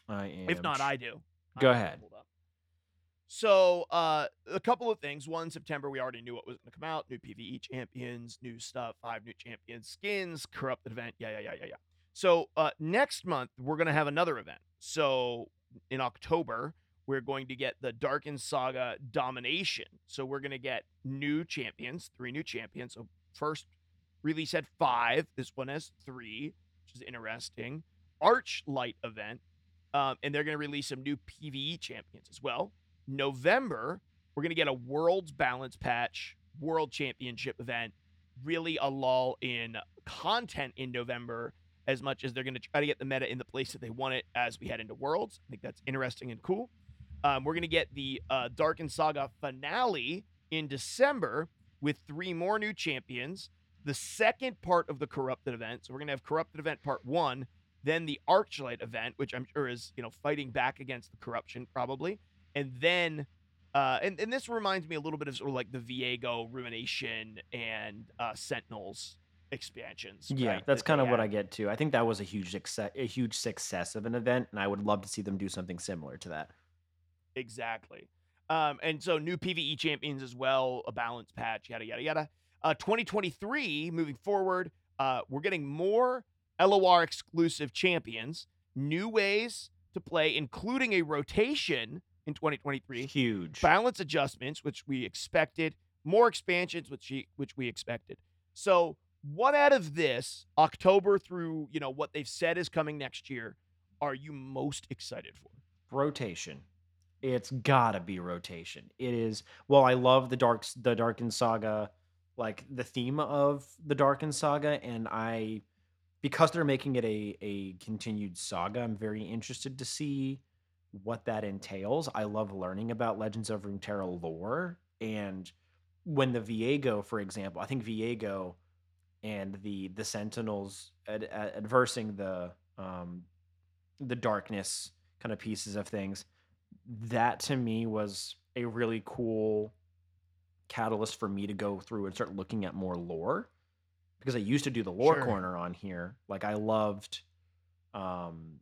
I am If not, I do. Go it ahead. So, uh, a couple of things. One, September, we already knew what was going to come out. New PVE champions, new stuff, five new champion skins, corrupted event. Yeah, yeah, yeah, yeah, yeah. So, uh, next month, we're going to have another event. So, in October, we're going to get the Darkin Saga Domination. So, we're going to get new champions, three new champions. So, first release had five. This one has three, which is interesting. Arclight event. Um, and they're going to release some new PVE champions as well. November, we're going to get a Worlds Balance patch, World Championship event. Really a lull in content in November as much as they're going to try to get the meta in the place that they want it as we head into Worlds. I think that's interesting and cool. Um, we're going to get the uh, and Saga finale in December with three more new champions. The second part of the Corrupted event. So we're going to have Corrupted event part one, then the Arclight event, which I'm sure is, you know, fighting back against the corruption probably. And then uh, and, and this reminds me a little bit of sort of like the Viego Ruination and uh, Sentinels expansions. Yeah, right, that's that kind of what. I get to. I think that was a huge success, a huge success of an event, and I would love to see them do something similar to that. Exactly. Um, and so new PVE champions as well, a balance patch, yada yada yada. Uh, 2023, moving forward, uh, we're getting more LOR exclusive champions, new ways to play, including a rotation in 2023, Huge. balance adjustments, which we expected, more expansions, which we, which we expected. So, what out of this October through you know what they've said is coming next year are you most excited for? rotation. It's gotta be rotation. It is. Well, I love the dark, the Darkin Saga like the theme of the Darkin saga, and I because they're making it a a continued saga, I'm very interested to see what that entails. I love learning about Legends of Runeterra lore, and when the Viego, for example, I think Viego and the the Sentinels ad, ad, adversing the um the darkness kind of pieces of things. That to me was a really cool catalyst for me to go through and start looking at more lore because I used to do the lore Sure. corner on here. Like I loved um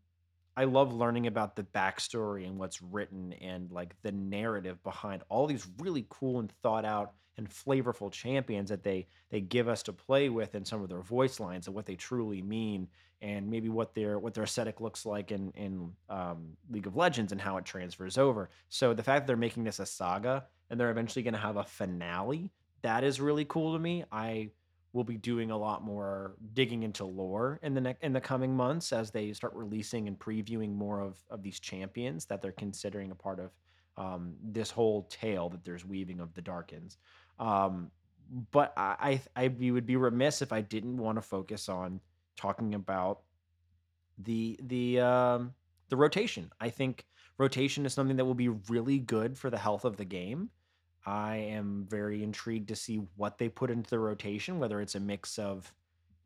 I love learning about the backstory and what's written and like the narrative behind all these really cool and thought out and flavorful champions that they they give us to play with and some of their voice lines and what they truly mean and maybe what their what their aesthetic looks like in in um, League of Legends and how it transfers over. So the fact that they're making this a saga and they're eventually going to have a finale that is really cool to me. I will be doing a lot more digging into lore in the ne- in the coming months as they start releasing and previewing more of of these champions that they're considering a part of um, this whole tale that there's weaving of the Darkins. Um, but I, I I would be remiss if I didn't want to focus on talking about the the um, the rotation. I think rotation is something that will be really good for the health of the game. I am very intrigued to see what they put into the rotation, whether it's a mix of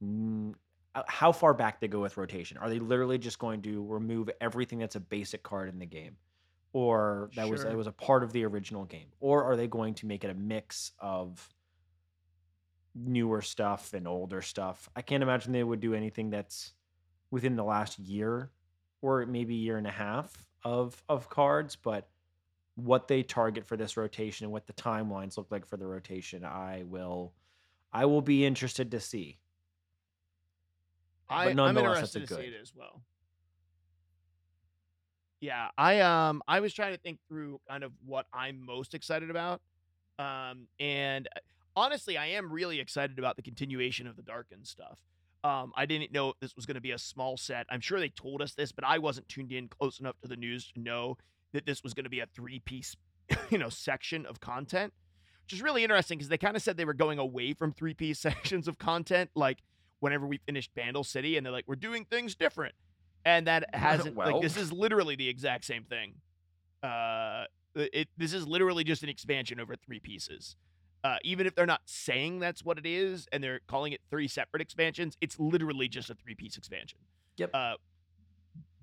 mm, uh, how far back they go with rotation. Are they literally just going to remove everything that's a basic card in the game? Or that was that was a part of the original game? Or are they going to make it a mix of newer stuff and older stuff? I can't imagine they would do anything that's within the last year or maybe year and a half of of cards, but what they target for this rotation and what the timelines look like for the rotation, I will I will be interested to see. I, But I'm nonetheless, that's interested to see it as well. Yeah, I um I was trying to think through kind of what I'm most excited about. Um and uh, honestly, I am really excited about the continuation of the Darkin stuff. Um I didn't know if this was going to be a small set. I'm sure they told us this, but I wasn't tuned in close enough to the news to know that this was going to be a three-piece, <laughs> you know, section of content. Which is really interesting because they kind of said they were going away from three-piece <laughs> sections of content like whenever we finished Bandle City and they're like we're doing things different. And that <laughs> hasn't Well. like this is literally the exact same thing. Uh it this is literally just an expansion over three pieces. Uh, even if they're not saying that's what it is and they're calling it three separate expansions, it's literally just a three piece expansion. Yep. Uh,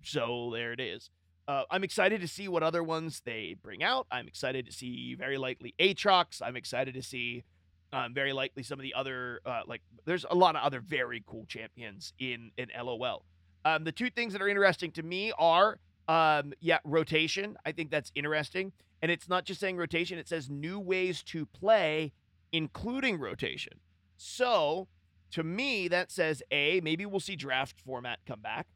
so there it is. Uh, I'm excited to see what other ones they bring out. I'm excited to see very likely Aatrox. I'm excited to see um, very likely some of the other uh, like. There's a lot of other very cool champions in in LOL. Um, the two things that are interesting to me are um, yeah rotation. I think that's interesting, and it's not just saying rotation. It says new ways to play, including rotation. So to me, that says a maybe we'll see draft format come back.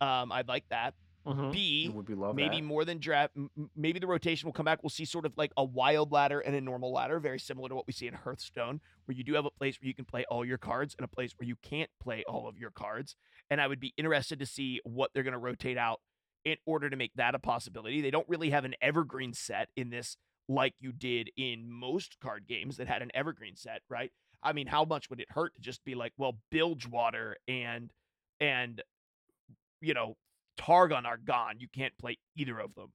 Um, I'd like that. Mhm. B, would be love maybe that. more than draft. m- m- Maybe the rotation will come back. We'll see sort of like a wild ladder and a normal ladder, very similar to what we see in Hearthstone, where you do have a place where you can play all your cards and a place where you can't play all of your cards. And I would be interested to see what they're going to rotate out in order to make that a possibility. They don't really have an evergreen set in this like you did in most card games that had an evergreen set, right? I mean, how much would it hurt to just be like, well, Bilgewater and and you know, Targon are gone. You can't play either of them.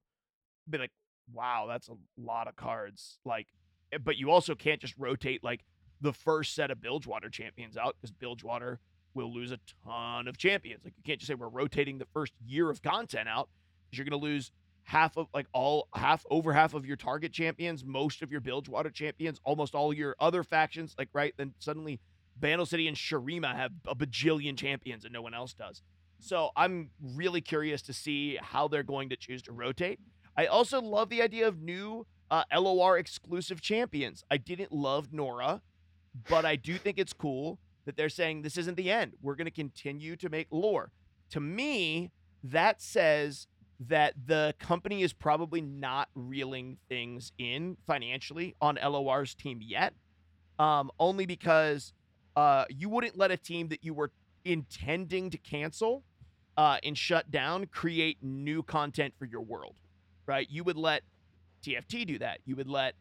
Be like, wow, that's a lot of cards. Like, eh, but you also can't just rotate like the first set of Bilgewater champions out because Bilgewater will lose a ton of champions. Like, you can't just say we're rotating the first year of content out because you're going to lose half of like all half over half of your target champions, most of your Bilgewater champions, almost all your other factions. Like, right then suddenly Bandle City and Shurima have a bajillion champions and no one else does. So I'm really curious to see how they're going to choose to rotate. I also love the idea of new uh, LOR exclusive champions. I didn't love Norra, but I do think it's cool that they're saying this isn't the end. We're going to continue to make lore. To me, that says that the company is probably not reeling things in financially on LOR's team yet. Um, only because uh, you wouldn't let a team that you were intending to cancel uh, and shut down create new content for your world, right? You would let TFT do that. You would let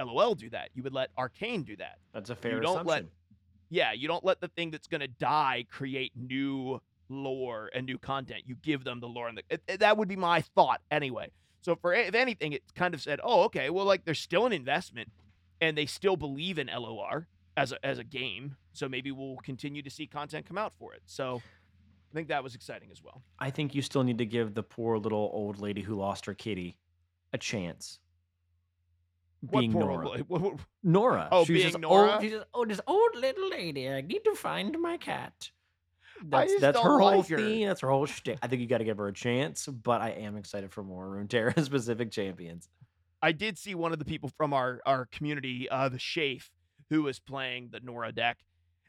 LOL do that. You would let Arcane do that. That's a fair don't let- assumption. Yeah, you don't let the thing that's going to die create new lore and new content. You give them the lore and the it- it- that would be my thought anyway. So for if anything, it kind of said, "Oh, okay, well, like there's still an investment, and they still believe in LOR as a as a game. So maybe we'll continue to see content come out for it." So I think that was exciting as well. I think you still need to give the poor little old lady who lost her kitty a chance. Being what poor Norra. old- what- what- Norra. Oh, She was being Norra? Old, she's just, oh, this old little lady. I need to find my cat. That's that's her whole like her. theme. That's her whole shtick. I think you got to give her a chance, but I am excited for more room Runeterra <laughs> specific champions. I did see one of the people from our our community, uh, the Shafe, who was playing the Norra deck,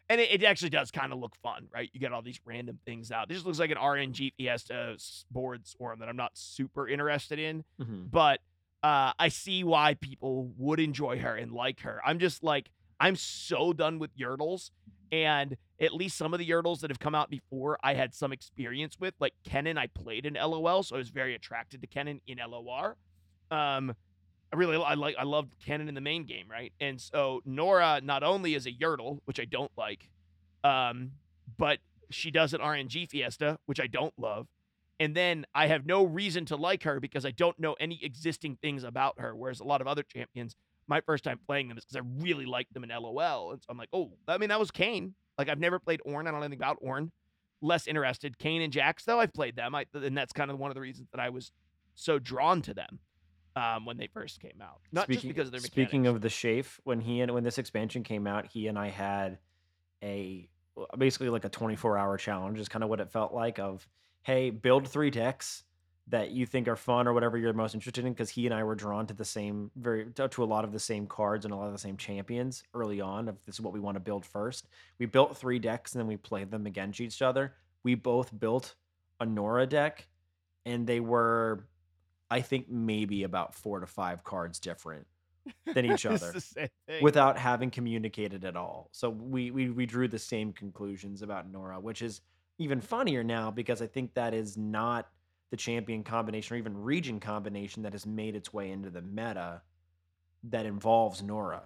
and it, it actually does kind of look fun, right? You get all these random things out. This just looks like an RNG Fiesta board swarm that I'm not super interested in, Mhm. but uh, I see why people would enjoy her and like her. I'm just like, I'm so done with Yordles, and at least some of the Yordles that have come out before, I had some experience with. Like Kennen, I played in LOL, so I was very attracted to Kennen in LOR. Um, I really I like I loved Kennen in the main game, right? And so Norra not only is a Yordle, which I don't like, um, but she does an RNG Fiesta, which I don't love. And then I have no reason to like her because I don't know any existing things about her. Whereas a lot of other champions, my first time playing them is because I really liked them in LOL. And so I'm like, oh, I mean, that was Kayn. Like I've never played Ornn. I don't know anything about Ornn. Less interested. Kayn and Jax, though, I've played them. I, and that's kind of one of the reasons that I was so drawn to them um, when they first came out. Not speaking, just because of their Speaking of the Shafe, when he and when this expansion came out, he and I had a basically like a 24 hour challenge is kind of what it felt like of hey build three decks that you think are fun or whatever you're most interested in because he and I were drawn to the same very to to a lot of the same cards and a lot of the same champions early on of this is what we want to build first. We built three decks and then we played them against each other. We both built a Norra deck and they were I think maybe about 4 to 5 cards different <laughs> than each other the same thing. without having communicated at all. So we, we we drew the same conclusions about Norra, which is even funnier now because I think that is not the champion combination or even region combination that has made its way into the meta that involves Norra.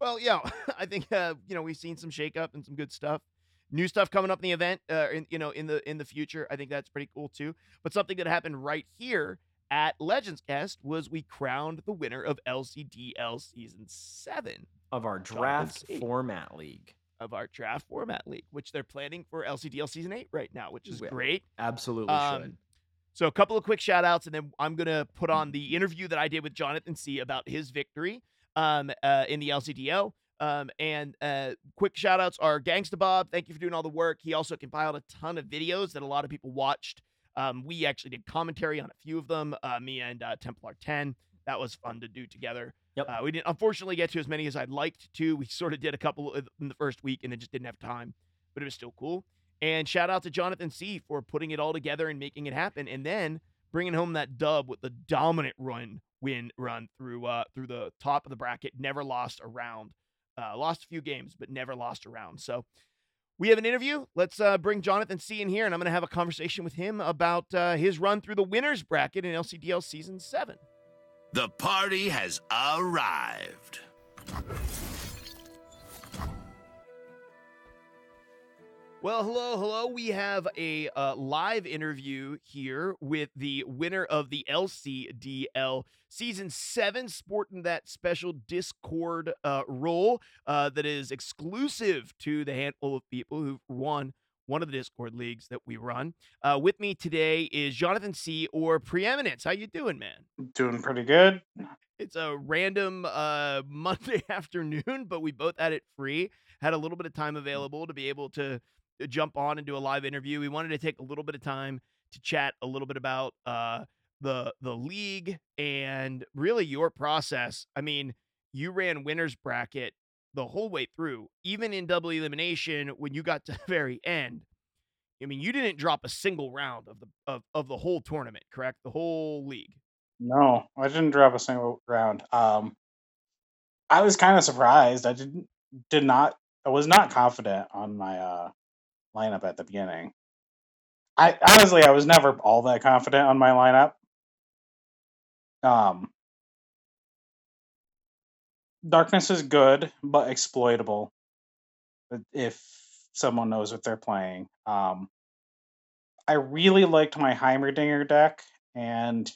Well, yeah, <laughs> I think uh, you know we've seen some shakeup and some good stuff. New stuff coming up in the event, uh, in, you know, in the in the future. I think that's pretty cool too. But something that happened right here at Legends Cast was we crowned the winner of LCDL Season Seven Of our draft format league. of our draft format league, which they're planning for LCDL Season Eight right now, which is Yeah. great. Absolutely Um, should. So a couple of quick shout outs, and then I'm gonna put on the interview that I did with Jonathan C about his victory um, uh, in the LCDO. Um, and uh, quick shout outs are Gangsta Bob. Thank you for doing all the work. He also compiled a ton of videos that a lot of people watched. Um, we actually did commentary on a few of them, uh, me and uh, Templar 10. That was fun to do together. Yep. Uh, we didn't unfortunately get to as many as I'd liked to. We <laughs> sort of did a couple of- in the first week and then just didn't have time, but it was still cool. And shout out to Jonathan C for putting it all together and making it happen, and then bringing home that dub with the dominant run win run through uh through the top of the bracket. Never lost a round. Uh, lost a few games, but never lost a round. So we have an interview. Let's uh, bring Jonathan C in here, and I'm going to have a conversation with him about uh, his run through the winners bracket in LCDL season seven. The party has arrived. Well, hello, hello. We have a uh, live interview here with the winner of the LCDL season seven, sporting that special Discord uh, role uh, that is exclusive to the handful of people who've won one of the Discord leagues that we run. Uh, with me today is Jonathan C. or Preeminence. How you doing, man? Doing pretty good. It's a random uh, <laughs> Monday afternoon, but we both had it free. Had a little bit of time available to be able to, to jump on and do a live interview. We wanted to take a little bit of time to chat a little bit about uh, the the league and really your process. I mean, you ran winners bracket the whole way through, even in double elimination when you got to the very end. I mean, you didn't drop a single round of the of, of the whole tournament, correct? The whole league. No, I didn't drop a single round. Um, I was kind of surprised. I didn't, did not, I was not confident on my uh lineup at the beginning. I honestly, I was never all that confident on my lineup. Um, Darkness is good, but exploitable if someone knows what they're playing. Um, I really liked my Heimerdinger deck, and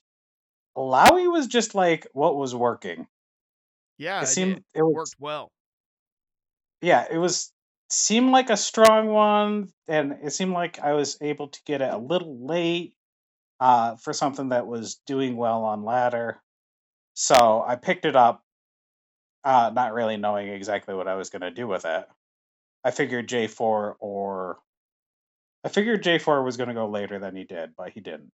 Illaoi was just like what was working. Yeah, It it, seemed it was worked well. yeah, it was seemed like a strong one, and it seemed like I was able to get it a little late uh, for something that was doing well on ladder. So I picked it up, uh, not really knowing exactly what I was going to do with it. I figured J4 or I figured J4 was going to go later than he did, but he didn't.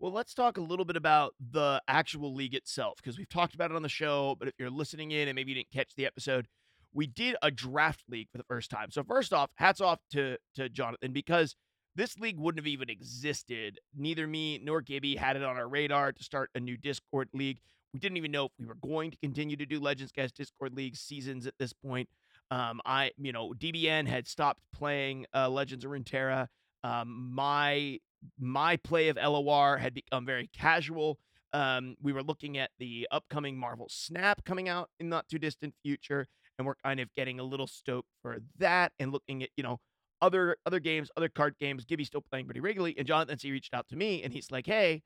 Well, let's talk a little bit about the actual league itself because we've talked about it on the show. But if you're listening in and maybe you didn't catch the episode, we did a draft league for the first time. So first off, hats off to to Jonathan because this league wouldn't have even existed. Neither me nor Gibby had it on our radar to start a new Discord league. We didn't even know if we were going to continue to do Legends Cast Discord League seasons at this point. Um, I, you know, DBN had stopped playing uh, Legends of Runeterra. Um, my my play of LOR had become very casual. Um, we were looking at the upcoming Marvel Snap coming out in not too distant future, and we're kind of getting a little stoked for that and looking at, you know, other other games, other card games. Gibby's still playing pretty regularly. And Jonathan C reached out to me and he's like, Hey,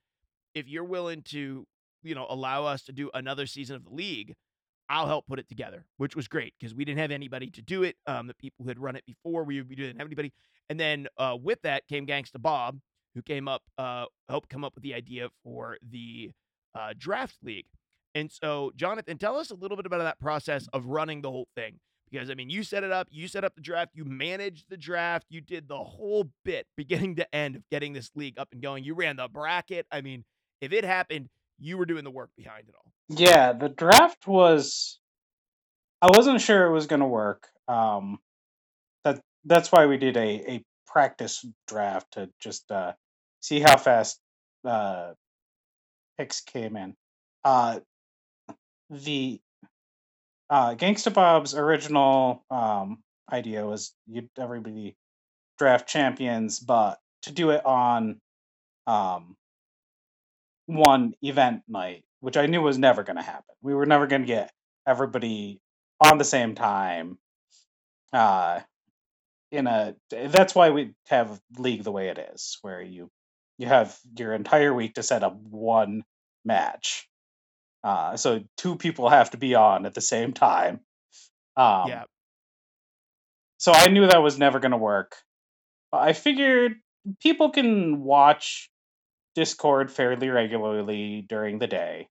if you're willing to, you know, allow us to do another season of the league, I'll help put it together, which was great because we didn't have anybody to do it. Um, the people who had run it before, we, we didn't have anybody. And then uh, with that came Gangsta Bob, who came up, uh, helped come up with the idea for the uh, draft league. And so, Jonathan, tell us a little bit about that process of running the whole thing. Because, I mean, you set it up, you set up the draft, you managed the draft, you did the whole bit, <laughs> beginning to end, of getting this league up and going. You ran the bracket. I mean, if it happened, you were doing the work behind it all. Yeah, the draft was. I wasn't sure it was going to work. Um, that that's why we did a, a practice draft to just uh, see how fast uh, picks came in. Uh, the uh, Gangsta Bob's original um, idea was you everybody draft champions, but to do it on um, one event night, which I knew was never going to happen. We were never going to get everybody on the same time. Uh, in a that's why we have league the way it is, where you you have your entire week to set up one match. Uh, so two people have to be on at the same time. Um, yeah. So I knew that was never going to work. I figured people can watch Discord fairly regularly during the day.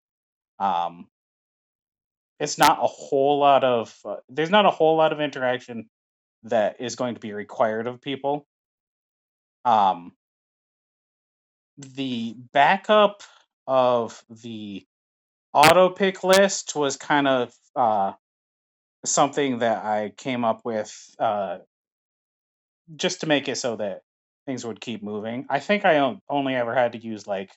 Um, it's not a whole lot of uh, there's not a whole lot of interaction that is going to be required of people. Um, the backup of the auto pick list was kind of uh, something that I came up with uh, just to make it so that things would keep moving. I think I only ever had to use like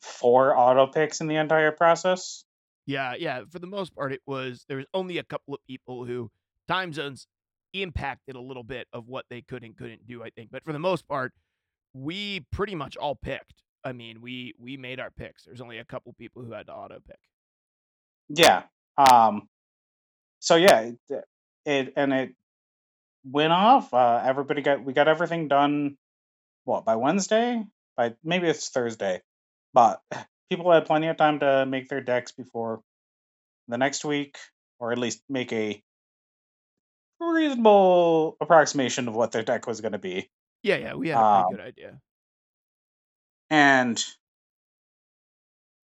four auto picks in the entire process. Yeah, yeah. For the most part, it was there was only a couple of people who time zones impacted a little bit of what they could and couldn't do. I think, but for the most part, we pretty much all picked. I mean, we we made our picks. There's only a couple people who had to auto pick. Yeah. Um. So yeah, it, it and it went off. Uh, everybody got we got everything done. What by Wednesday? By maybe it's Thursday, but <laughs> people had plenty of time to make their decks before the next week, or at least make a reasonable approximation of what their deck was going to be. Yeah, yeah. We had a pretty Um, good idea. And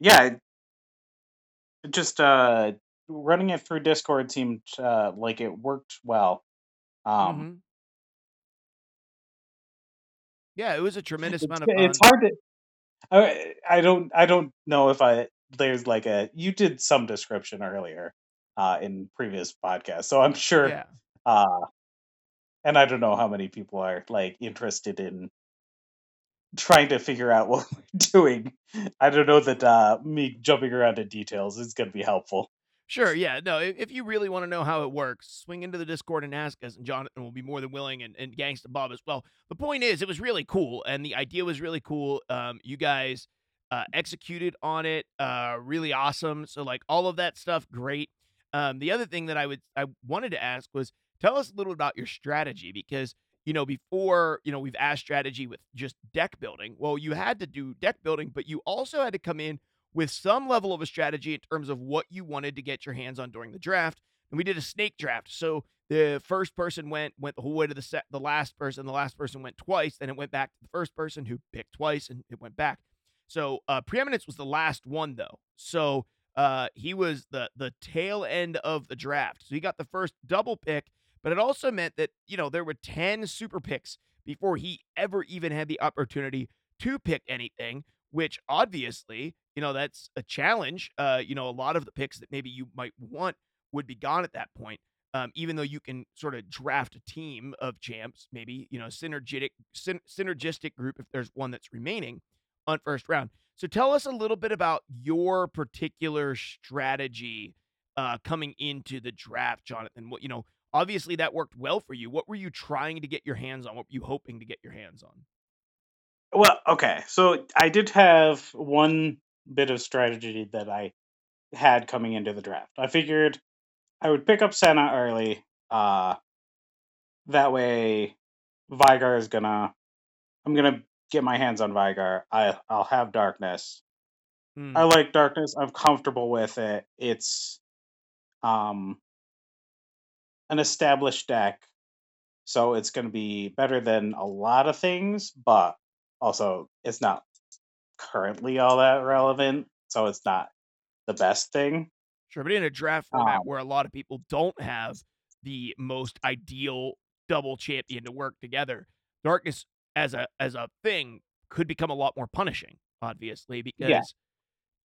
yeah, it- just uh, running it through Discord seemed uh, like it worked well. Um, Mhm. Yeah, it was a tremendous amount of fun. it's hard to. I, I don't. I don't know if I. There's like a. You did some description earlier, uh, in previous podcasts, so I'm sure. Yeah. Uh, and I don't know how many people are like interested in trying to figure out <laughs> what we're doing. I don't know that uh, me jumping around in details is going to be helpful. Sure, yeah. No, if, you really want to know how it works, swing into the Discord and ask us, and Jonathan will be more than willing, and, and Gangsta Bob as well. The point is, it was really cool, and the idea was really cool. Um, you guys uh, executed on it, uh, really awesome. So like all of that stuff, great. Um, the other thing that I would I wanted to ask was tell us a little about your strategy because you know before you know we've asked strategy with just deck building. Well, you had to do deck building, but you also had to come in with some level of a strategy in terms of what you wanted to get your hands on during the draft. And we did a snake draft, so the first person went went the whole way to the set. The last person, the last person went twice. Then it went back to the first person who picked twice, and it went back. So uh, preeminence was the last one though. So uh, he was the the tail end of the draft. So he got the first double pick, but it also meant that you know there were ten super picks before he ever even had the opportunity to pick anything. Which obviously, you know, that's a challenge. Uh, you know, a lot of the picks that maybe you might want would be gone at that point. Um, even though you can sort of draft a team of champs, maybe you know, synergistic syn- synergistic group if there's one that's remaining on first round. So tell us a little bit about your particular strategy uh, coming into the draft, Jonathan. What you know, obviously that worked well for you. What were you trying to get your hands on? What were you hoping to get your hands on? Well, okay. So I did have one bit of strategy that I had coming into the draft. I figured I would pick up Senna early. Uh, that way, Veigar is gonna. I'm gonna get my hands on Veigar. I I'll have Darkness. Hmm. I like Darkness. I'm comfortable with it. It's um an established deck, so it's gonna be better than a lot of things, but also it's not currently all that relevant, so it's not the best thing. Sure, but in a draft format Um, where a lot of people don't have the most ideal double champion to work together, darkness as a as a thing could become a lot more punishing, obviously, yeah, because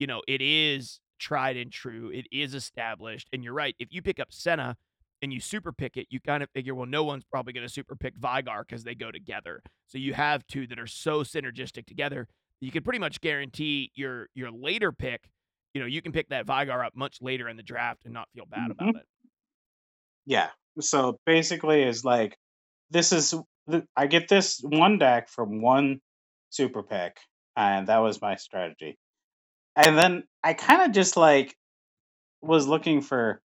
you know it is tried and true, it is established, and you're right. If you pick up Senna and you super pick it, you kind of figure, well, no one's probably going to super pick Veigar because they go together. So you have two that are so synergistic together, you can pretty much guarantee your your later pick you know, you can pick that Veigar up much later in the draft and not feel bad hmm about it. yeah. So basically, is like this is I get this one deck from one super pick, and that was my strategy. And then I kind of just like was looking for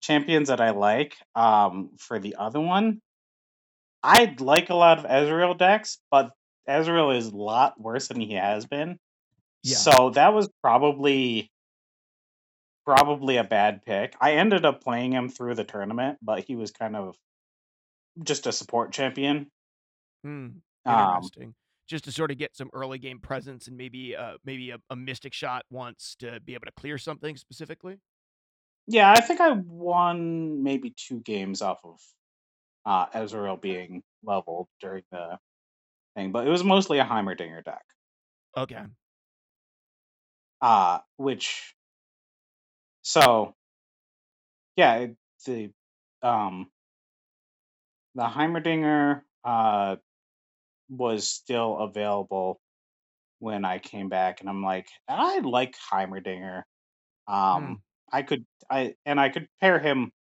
champions that I like um for the other one. I like a lot of Ezreal decks, but Ezreal is a lot worse than he has been. Yeah. So that was probably probably a bad pick. I ended up playing him through the tournament, but he was kind of just a support champion. Hmm. Um, Interesting. Just to sort of get some early game presence and maybe uh maybe a, a mystic shot once to be able to clear something specifically. Yeah, I think I won maybe two games off of uh, Ezreal being leveled during the thing, but it was mostly a Heimerdinger deck. Okay. Uh, which so yeah, it, the um the Heimerdinger uh was still available when I came back, and I'm like, I like Heimerdinger. Hmm. Um, I could I and I could pair him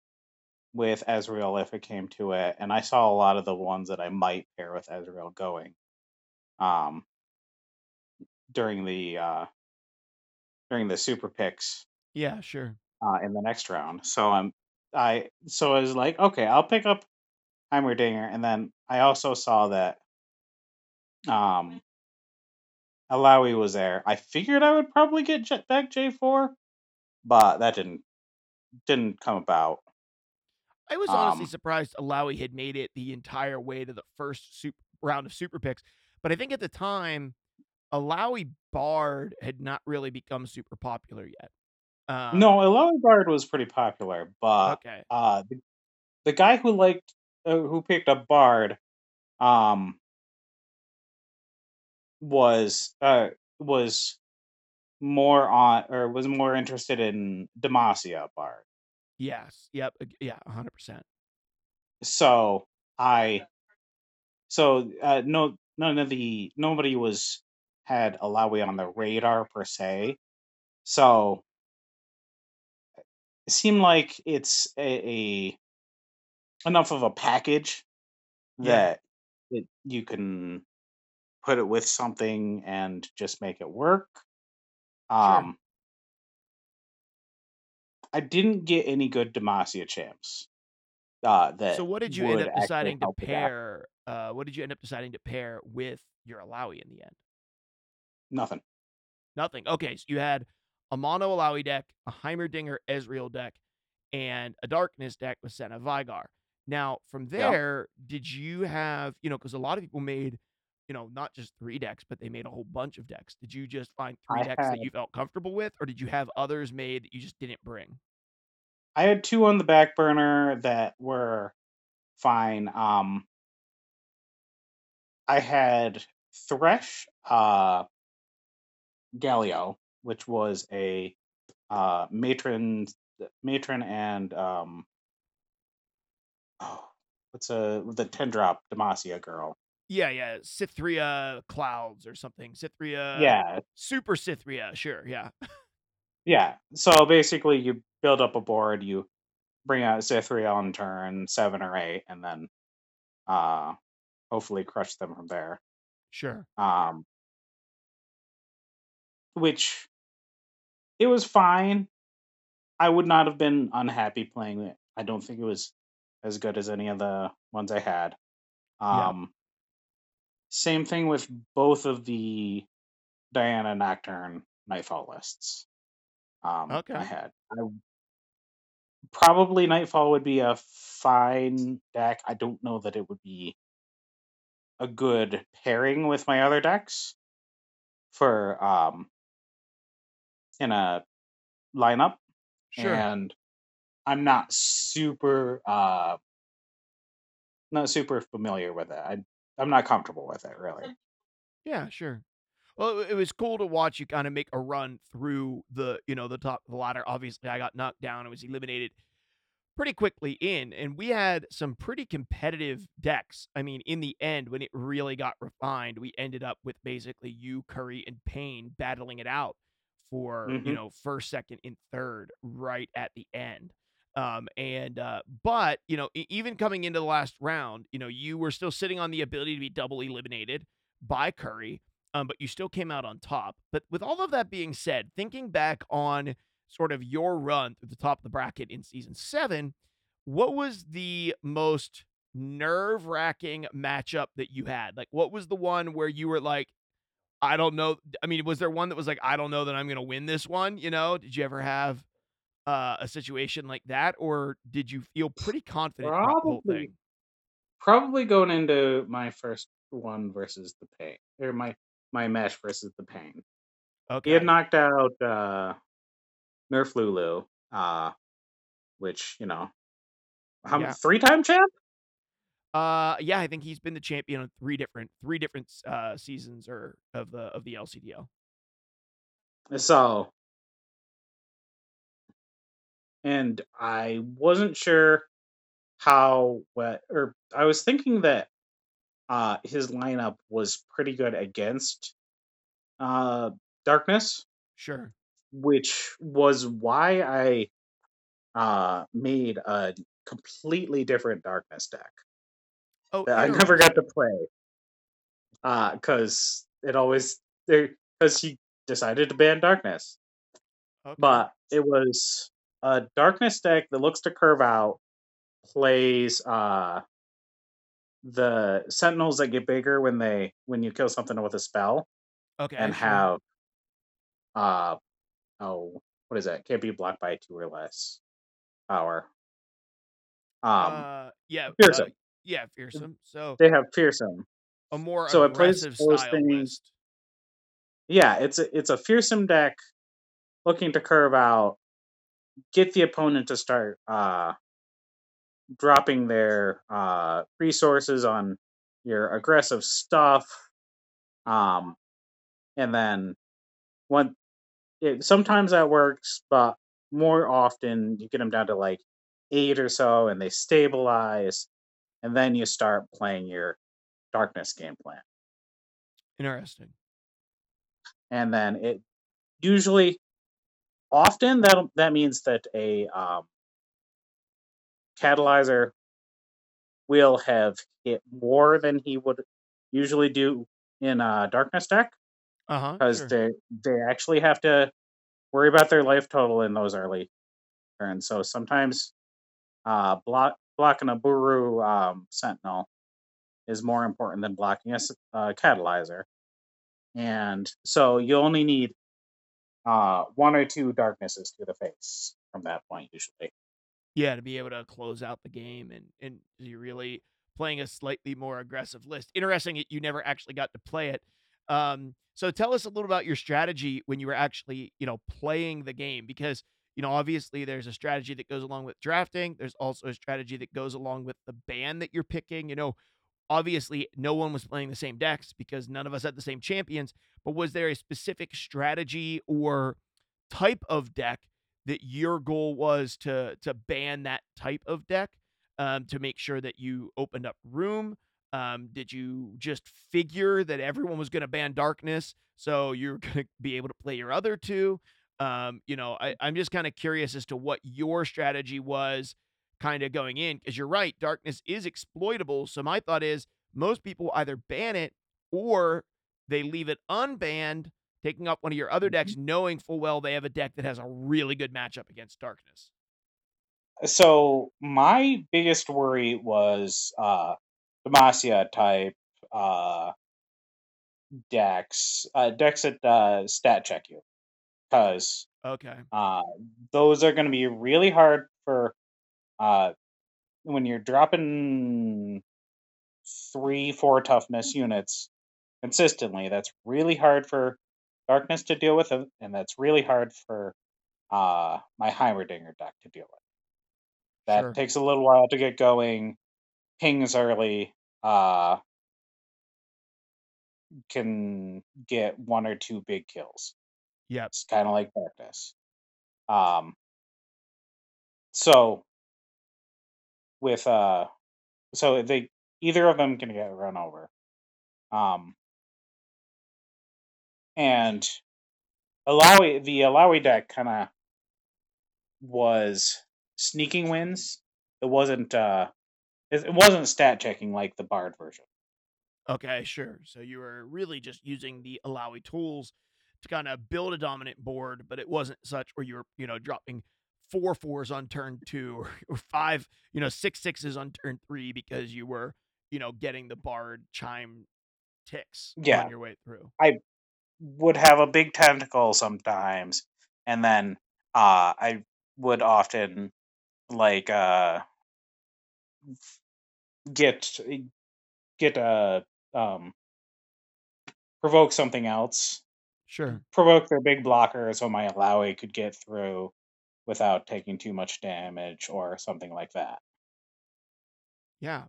with Ezreal if it came to it, and I saw a lot of the ones that I might pair with Ezreal going um during the uh during the super picks Yeah, sure. uh in the next round. So I'm I so I was like, okay, I'll pick up Heimerdinger, and then I also saw that um Illaoi was there. I figured I would probably get Jet back J4, but that didn't didn't come about. I was honestly Um, surprised Illaoi had made it the entire way to the first super round of super picks. But I think at the time, Illaoi Bard had not really become super popular yet. no, Um, Illaoi Bard was pretty popular, but okay. uh, the, the guy who liked uh, who picked up Bard um was uh was more on or was more interested in Demacia Bard. Yes. Yep. Yeah, 100%. So I so uh, no none of the nobody was had Illaoi on the radar per se. So it seemed like it's a, a enough of a package Yeah. that it, you can put it with something and just make it work. Um, I didn't get any good Demacia champs. Uh, that So what did you end up deciding to help with that. pair? Uh, what did you end up deciding to pair with your Illaoi in the end? Nothing. Nothing. Okay, so you had a mono Illaoi deck, a Heimerdinger Ezreal deck, and a Darkness deck with Senna Veigar. Now, from Yeah. there, did you have, you know, because a lot of people made, you know, not just three decks, but they made a whole bunch of decks. Did you just find three I decks had that you felt comfortable with, or did you have others made that you just didn't bring? I had two on the back burner that were fine. Um, I had Thresh, uh, Galio, which was a uh, matron, matron, and um, oh, what's a the ten drop Demacia girl? Yeah, yeah, Cithria Clouds or something. Cithria, yeah, Super Cithria, sure, yeah. yeah. So basically, you build up a board, you bring out Cithria on turn seven or eight, and then uh, hopefully crush them from there. Sure. um, which it was fine. I would not have been unhappy playing it. I don't think it was as good as any of the ones I had. Yeah. Um, Same thing with both of the Diana Nocturne Nightfall lists. Um, Okay. I had. I probably Nightfall would be a fine deck. I don't know that it would be a good pairing with my other decks for um in a lineup Sure. and I'm not super uh not super familiar with it. I I'm not comfortable with it really. Yeah, sure. Well, it was cool to watch you kind of make a run through the, you know, the top of the ladder. Obviously, I got knocked down and was eliminated pretty quickly in, and we had some pretty competitive decks. I mean, in the end, when it really got refined, we ended up with basically you, Curry, and Payne battling it out for, you Mhm. know, first, second, and third right at the end. Um, and uh, but you know, even coming into the last round, you know, you were still sitting on the ability to be double eliminated by Curry, um, but you still came out on top. But with all of that being said, thinking back on sort of your run through the top of the bracket in season seven, what was the most nerve wracking matchup that you had? Like, what was the one where you were like, I don't know. I mean, was there one that was like, I don't know that I'm going to win this one? You know, did you ever have uh, a situation like that, or did you feel pretty confident throughout the whole Probably probably going into my first one versus the pain or my my match versus the pain. Okay, he had knocked out uh Nerf Lulu, uh which, you know, I'm Yeah. three time champ? Uh, yeah, I think he's been the champion on three different three different uh seasons or of the of the LCDL. So and I wasn't sure how what or I was thinking that uh his lineup was pretty good against uh darkness, Sure. which was why I uh made a completely different darkness deck Oh, that I never got to play. Uh because it always there because he decided to ban darkness. Okay. But it was a darkness deck that looks to curve out, plays uh the sentinels that get bigger when they when you kill something with a spell Okay, and sure. have uh oh what is that? Can't be blocked by two or less power. Um Uh, yeah, uh, fearsome. yeah, fearsome. So They have fearsome. a more So it plays those things. list. Yeah, it's a it's a fearsome deck looking to curve out, get the opponent to start uh dropping their uh resources on your aggressive stuff. Um and then one it, sometimes that works, but more often you get them down to like eight or so and they stabilize and then you start playing your darkness game plan. Interesting. And then it usually often that that means that a um catalyzer will have hit more than he would usually do in a darkness deck Uh huh. because Sure. they they actually have to worry about their life total in those early turns. So sometimes uh, block blocking a Buru um, Sentinel is more important than blocking a uh, catalyzer. And so you only need uh, one or two darknesses to the face from that point, usually. Yeah, to be able to close out the game and and you're really playing a slightly more aggressive list. Interesting, you never actually got to play it. Um, so tell us a little about your strategy when you were actually, you know, playing the game because you know, obviously there's a strategy that goes along with drafting. There's also a strategy that goes along with the band that you're picking. You know, obviously no one was playing the same decks because none of us had the same champions, but was there a specific strategy or type of deck that your goal was to to ban that type of deck um, to make sure that you opened up room? Um, did you just figure that everyone was going to ban darkness, so you're <laughs> going to be able to play your other two? Um, you know, I, I'm just kind of curious as to what your strategy was kind of going in because you're right, darkness is exploitable. So my thought is most people either ban it or they leave it unbanned, taking up one of your other decks, Mm-hmm. knowing full well they have a deck that has a really good matchup against darkness. So my biggest worry was uh, Demacia type uh, decks, uh, decks that uh, stat check you, because Okay. uh, those are going to be really hard for uh, when you're dropping three, four toughness units consistently. That's really hard for darkness to deal with, and and that's really hard for uh, my Heimerdinger deck to deal with. That Sure. takes a little while to get going. Pings early uh, can get one or two big kills. Yep. It's kind of like darkness. Um, so with uh, so they either of them can get run over. Um, and Illaoi, the Illaoi deck kind of was sneaking wins. It wasn't uh, it, wasn't stat checking like the Bard version. Okay, sure. So you were really just using the Illaoi tools to kind of build a dominant board, but it wasn't such where you were, you know, dropping four fours on turn two or, <laughs> or five, you know, six sixes on turn three because you were, you know, getting the bard chime ticks Yeah. on your way through. I would have a big tentacle sometimes, and then uh, I would often like uh, get get a um, provoke something else, Sure. provoke their big blocker, so my Illaoi could get through without taking too much damage or something like that. Yeah.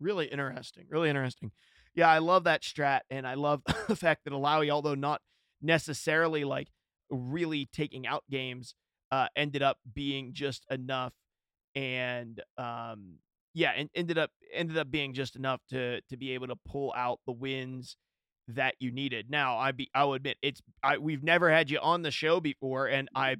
Really interesting. Really interesting. Yeah, I love that strat and I love <laughs> the fact that Illaoi, although not necessarily like really taking out games, uh, ended up being just enough and um yeah, and ended up ended up being just enough to to be able to pull out the wins that you needed. Now, I be I will admit it's I we've never had you on the show before and I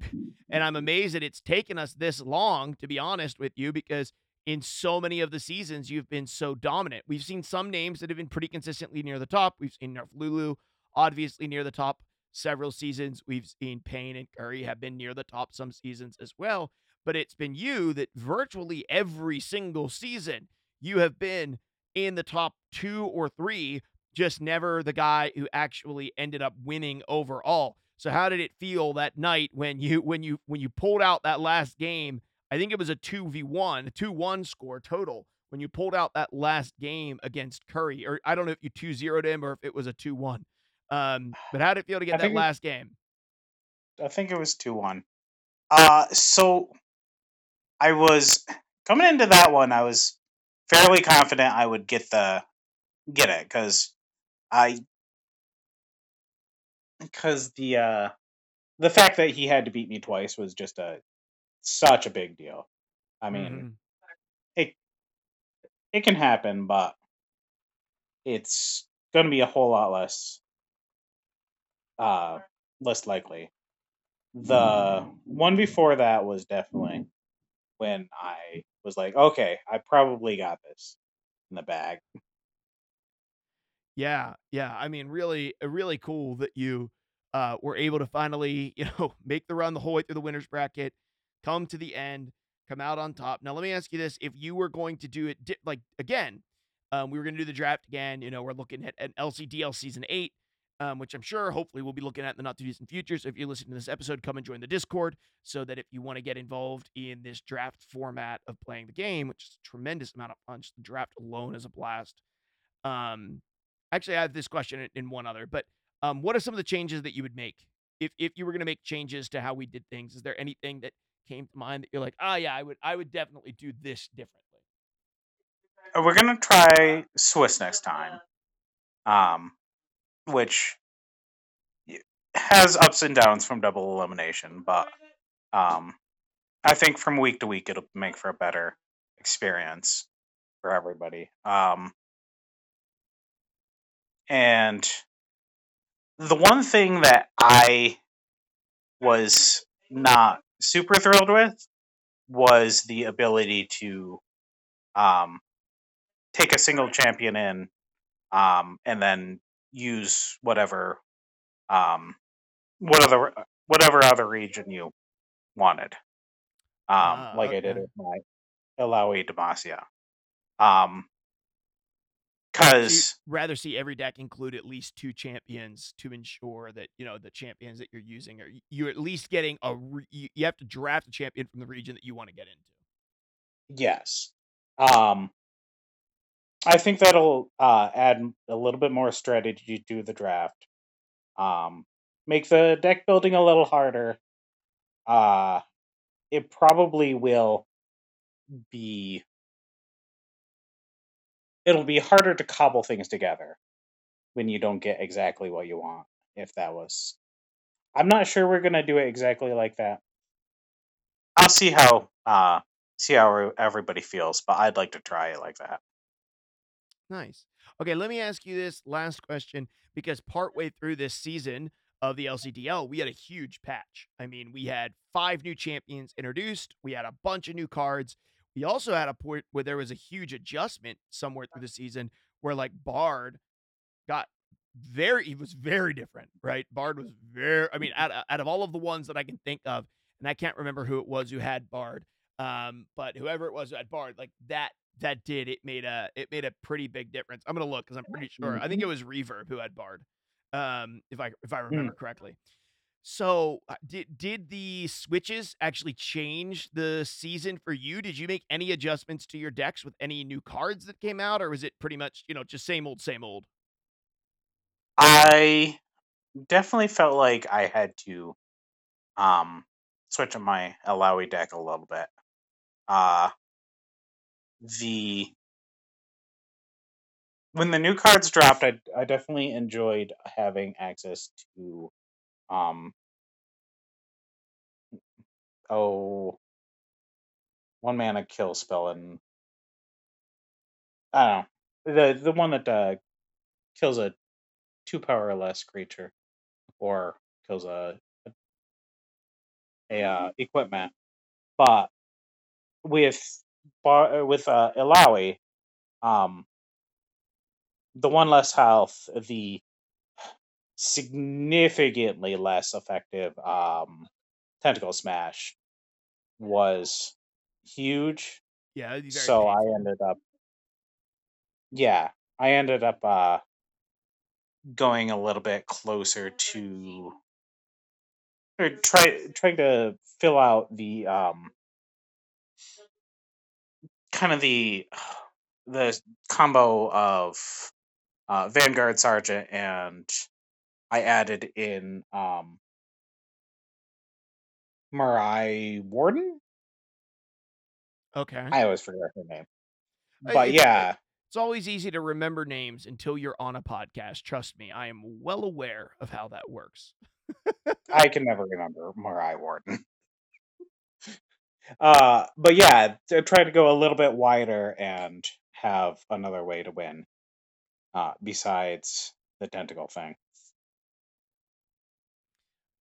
and I'm amazed that it's taken us this long to be honest with you because in so many of the seasons you've been so dominant. We've seen some names that have been pretty consistently near the top. We've seen Nerf Lulu obviously near the top several seasons. We've seen Payne and Curry have been near the top some seasons as well. But it's been you that virtually every single season you have been in the top two or three, just never the guy who actually ended up winning overall. So how did it feel that night when you when you when you pulled out that last game? I think it was a 2v1, a 2-1 score total when you pulled out that last game against Curry. Or I don't know if you 2-0'd him or if it was a 2-1. Um, but how did it feel to I get that think it- last game? I think it was two one. Uh so I was coming into that one. I was fairly confident I would get the get it because I because the uh the fact that he had to beat me twice was just a such a big deal. I mean, Mhm. it it can happen, but it's going to be a whole lot less uh less likely. The one before that was definitely when I was like, okay, I probably got this in the bag. Yeah, yeah. I mean, really, uh, really cool that you uh, were able to finally, <laughs> you know, make the run the whole way through the winners bracket, come to the end, come out on top. Now, let me ask you this: If you were going to do it, di- like again, um, we were going to do the draft again. You know, we're looking at an LCDL season eight, um, which I'm sure, hopefully, we'll be looking at in the not too distant future. So, if you're listening to this episode, come and join the Discord so that if you want to get involved in this draft format of playing the game, which is a tremendous amount of punch, the draft alone is a blast. Um, actually, I have this question in, one other, but um, what are some of the changes that you would make if if you were going to make changes to how we did things? Is there anything that came to mind that you're like, oh yeah, I would I would definitely do this differently? Uh, We're gonna try Swiss next time, um, which has ups and downs from double elimination, but um, I think from week to week it'll make for a better experience for everybody. Um, and the one thing that I was not super thrilled with was the ability to um, take a single champion in um, and then use whatever um, whatever whatever other region you wanted, um, Ah, like I did with my Illaoi Demacia. Um, because rather see every deck include at least two champions to ensure that you know the champions that you're using are you're at least getting a re- you, have to draft a champion from the region that you want to get into. yes, um, I think that'll uh, add a little bit more strategy to the draft. Um, make the deck building a little harder. Uh, it probably will be. It'll be harder to cobble things together when you don't get exactly what you want. If that was, I'm not sure we're gonna do it exactly like that. I'll see how uh see how everybody feels, but I'd like to try it like that. Nice. Okay, let me ask you this last question because partway through this season of the LCDL, we had a huge patch. I mean, we had five new champions introduced, we had a bunch of new cards. We also had a point where there was a huge adjustment somewhere through the season where like Bard got very he was very different, right? Bard was very I mean, out, out of all of the ones that I can think of, and I can't remember who it was who had Bard, um, but whoever it was who had Bard, like that that did it made a it made a pretty big difference. I'm gonna look because I'm pretty sure. I think it was Reverb who had Bard, um, if I if I remember correctly. So uh, did did the switches actually change the season for you? Did you make any adjustments to your decks with any new cards that came out, or was it pretty much you know just same old same old? I definitely felt like I had to um switch up my Illaoi deck a little bit. Uh the when the new cards dropped, I I definitely enjoyed having access to um oh one mana kill spell and I don't know the the one that uh, kills a two power or less creature or kills a a, a uh, equipment. But with bar uh, with uh, Illaoi, um, the one less health, the significantly less effective um, tentacle smash was huge. Yeah, So I ended up, yeah, I ended up uh, going a little bit closer to or try trying to fill out the um kind of the <sighs> the combo of uh, Vanguard Sergeant and I added in um Marai Warden. Okay. I always forget her name, Uh, but yeah, it's always easy to remember names until you're on a podcast. Trust me, I am well aware of how that works. I can never remember Marai Warden. Uh, but yeah, try to go a little bit wider and have another way to win, uh, besides the tentacle thing.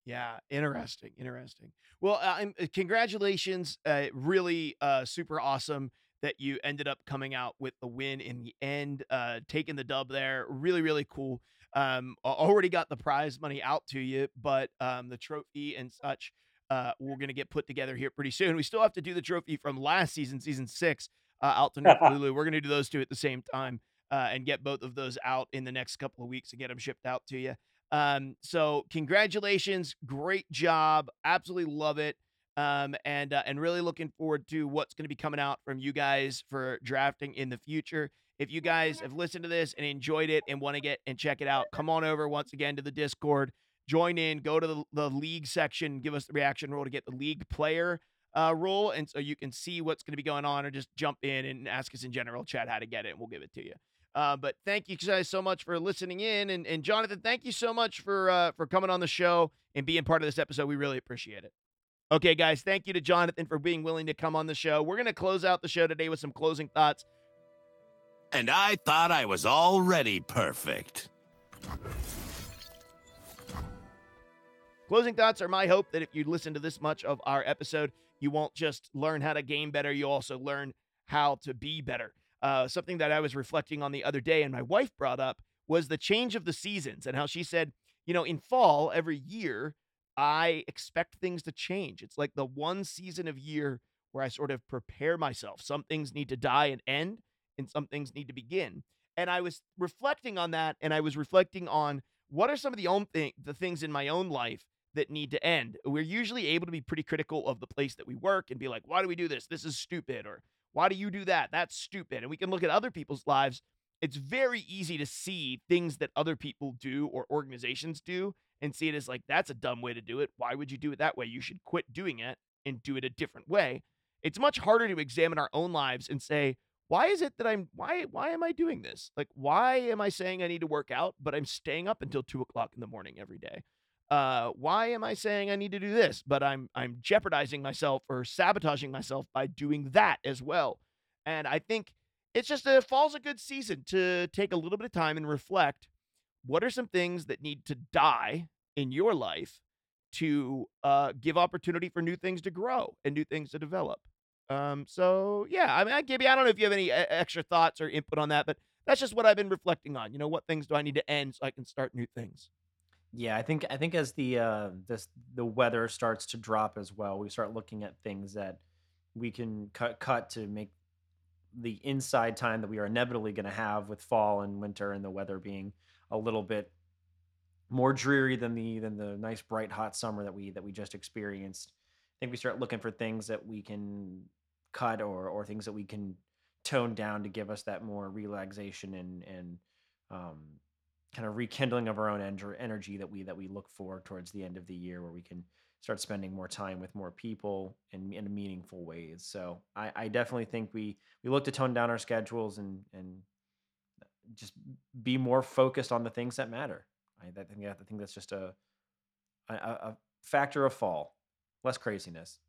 Yeah, interesting, interesting. Well, uh, I'm, uh, congratulations. Uh, really uh, super awesome that you ended up coming out with the win in the end, uh, taking the dub there. Really, really cool. um, already got the prize money out to you, but um, the trophy and such uh, we're going to get put together here pretty soon. We still have to do the trophy from last season, season six, uh, out to <laughs> North Lulu. We're going to do those two at the same time uh, and get both of those out in the next couple of weeks and get them shipped out to you. Um, so congratulations, great job, absolutely love it, um, and uh, and really looking forward to what's going to be coming out from you guys for drafting in the future. If you guys have listened to this and enjoyed it and want to get and check it out, come on over once again to the Discord join in, go to the, the league section, give us the reaction roll to get the league player uh, role. And so you can see what's going to be going on or just jump in and ask us in general chat how to get it and we'll give it to you. Uh, but thank you guys so much for listening in. And, and Jonathan, thank you so much for uh, for coming on the show and being part of this episode. We really appreciate it. Okay, guys, thank you to Jonathan for being willing to come on the show. We're going to close out the show today with some closing thoughts. And I thought I was already perfect. Closing thoughts are my hope that if you listen to this much of our episode, you won't just learn how to game better, you also learn how to be better. Uh, something that I was reflecting on the other day and my wife brought up was the change of the seasons and how she said, you know, in fall every year, I expect things to change. It's like the one season of year where I sort of prepare myself. Some things need to die and end, and some things need to begin. And I was reflecting on that, and I was reflecting on what are some of the own thing, the things in my own life that need to end. We're usually able to be pretty critical of the place that we work and be like, why do we do this? This is stupid. Or why do you do that? That's stupid. And we can look at other people's lives. It's very easy to see things that other people do or organizations do and see it as like, that's a dumb way to do it. Why would you do it that way? You should quit doing it and do it a different way. It's much harder to examine our own lives and say, why is it that I'm why why am I doing this? Like why am I saying I need to work out, but I'm staying up until two o'clock in the morning every day? Uh, why am I saying I need to do this? But I'm I'm jeopardizing myself or sabotaging myself by doing that as well. And I think it's just a fall's a good season to take a little bit of time and reflect. What are some things that need to die in your life to uh, give opportunity for new things to grow and new things to develop? Um, so yeah, I mean, Gibby, I don't know if you have any extra thoughts or input on that, but that's just what I've been reflecting on. You know, what things do I need to end so I can start new things? Yeah, I think I think as the uh this the weather starts to drop as well, we start looking at things that we can cut cut to make the inside time that we are inevitably going to have with fall and winter and the weather being a little bit more dreary than the than the nice bright hot summer that we that we just experienced. I think we start looking for things that we can cut or or things that we can tone down to give us that more relaxation and and um kind of rekindling of our own energy that we that we look for towards the end of the year where we can start spending more time with more people in, in meaningful ways. So I, I definitely think we we look to tone down our schedules and and uh, just be more focused on the things that matter. I, I think i think that's just a, a a factor of fall. Less craziness.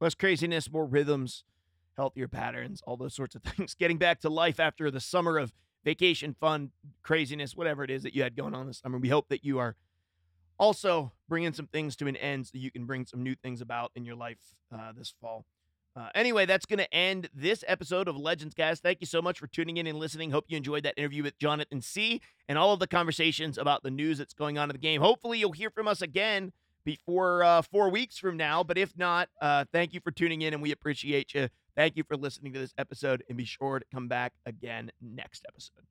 Less craziness more rhythms healthier patterns all those sorts of <laughs> things. Getting back to life after the summer of vacation, fun, craziness, whatever it is that you had going on this summer. We hope that you are also bringing some things to an end so you can bring some new things about in your life uh, this fall. Uh, anyway, that's going to end this episode of Legends Cast. Thank you so much for tuning in and listening. Hope you enjoyed that interview with Jonathan C. and all of the conversations about the news that's going on in the game. Hopefully, you'll hear from us again before uh, four weeks from now. But if not, uh, thank you for tuning in and we appreciate you. Thank you for listening to this episode, and be sure to come back again next episode.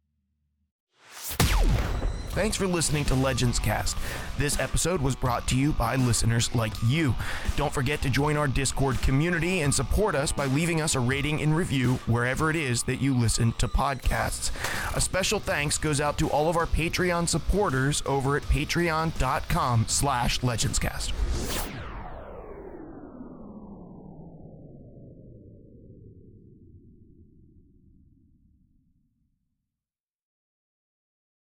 Thanks for listening to Legends Cast. This episode was brought to you by listeners like you. Don't forget to join our Discord community and support us by leaving us a rating and review wherever it is that you listen to podcasts. A special thanks goes out to all of our Patreon supporters over at patreon.com slash legendscast.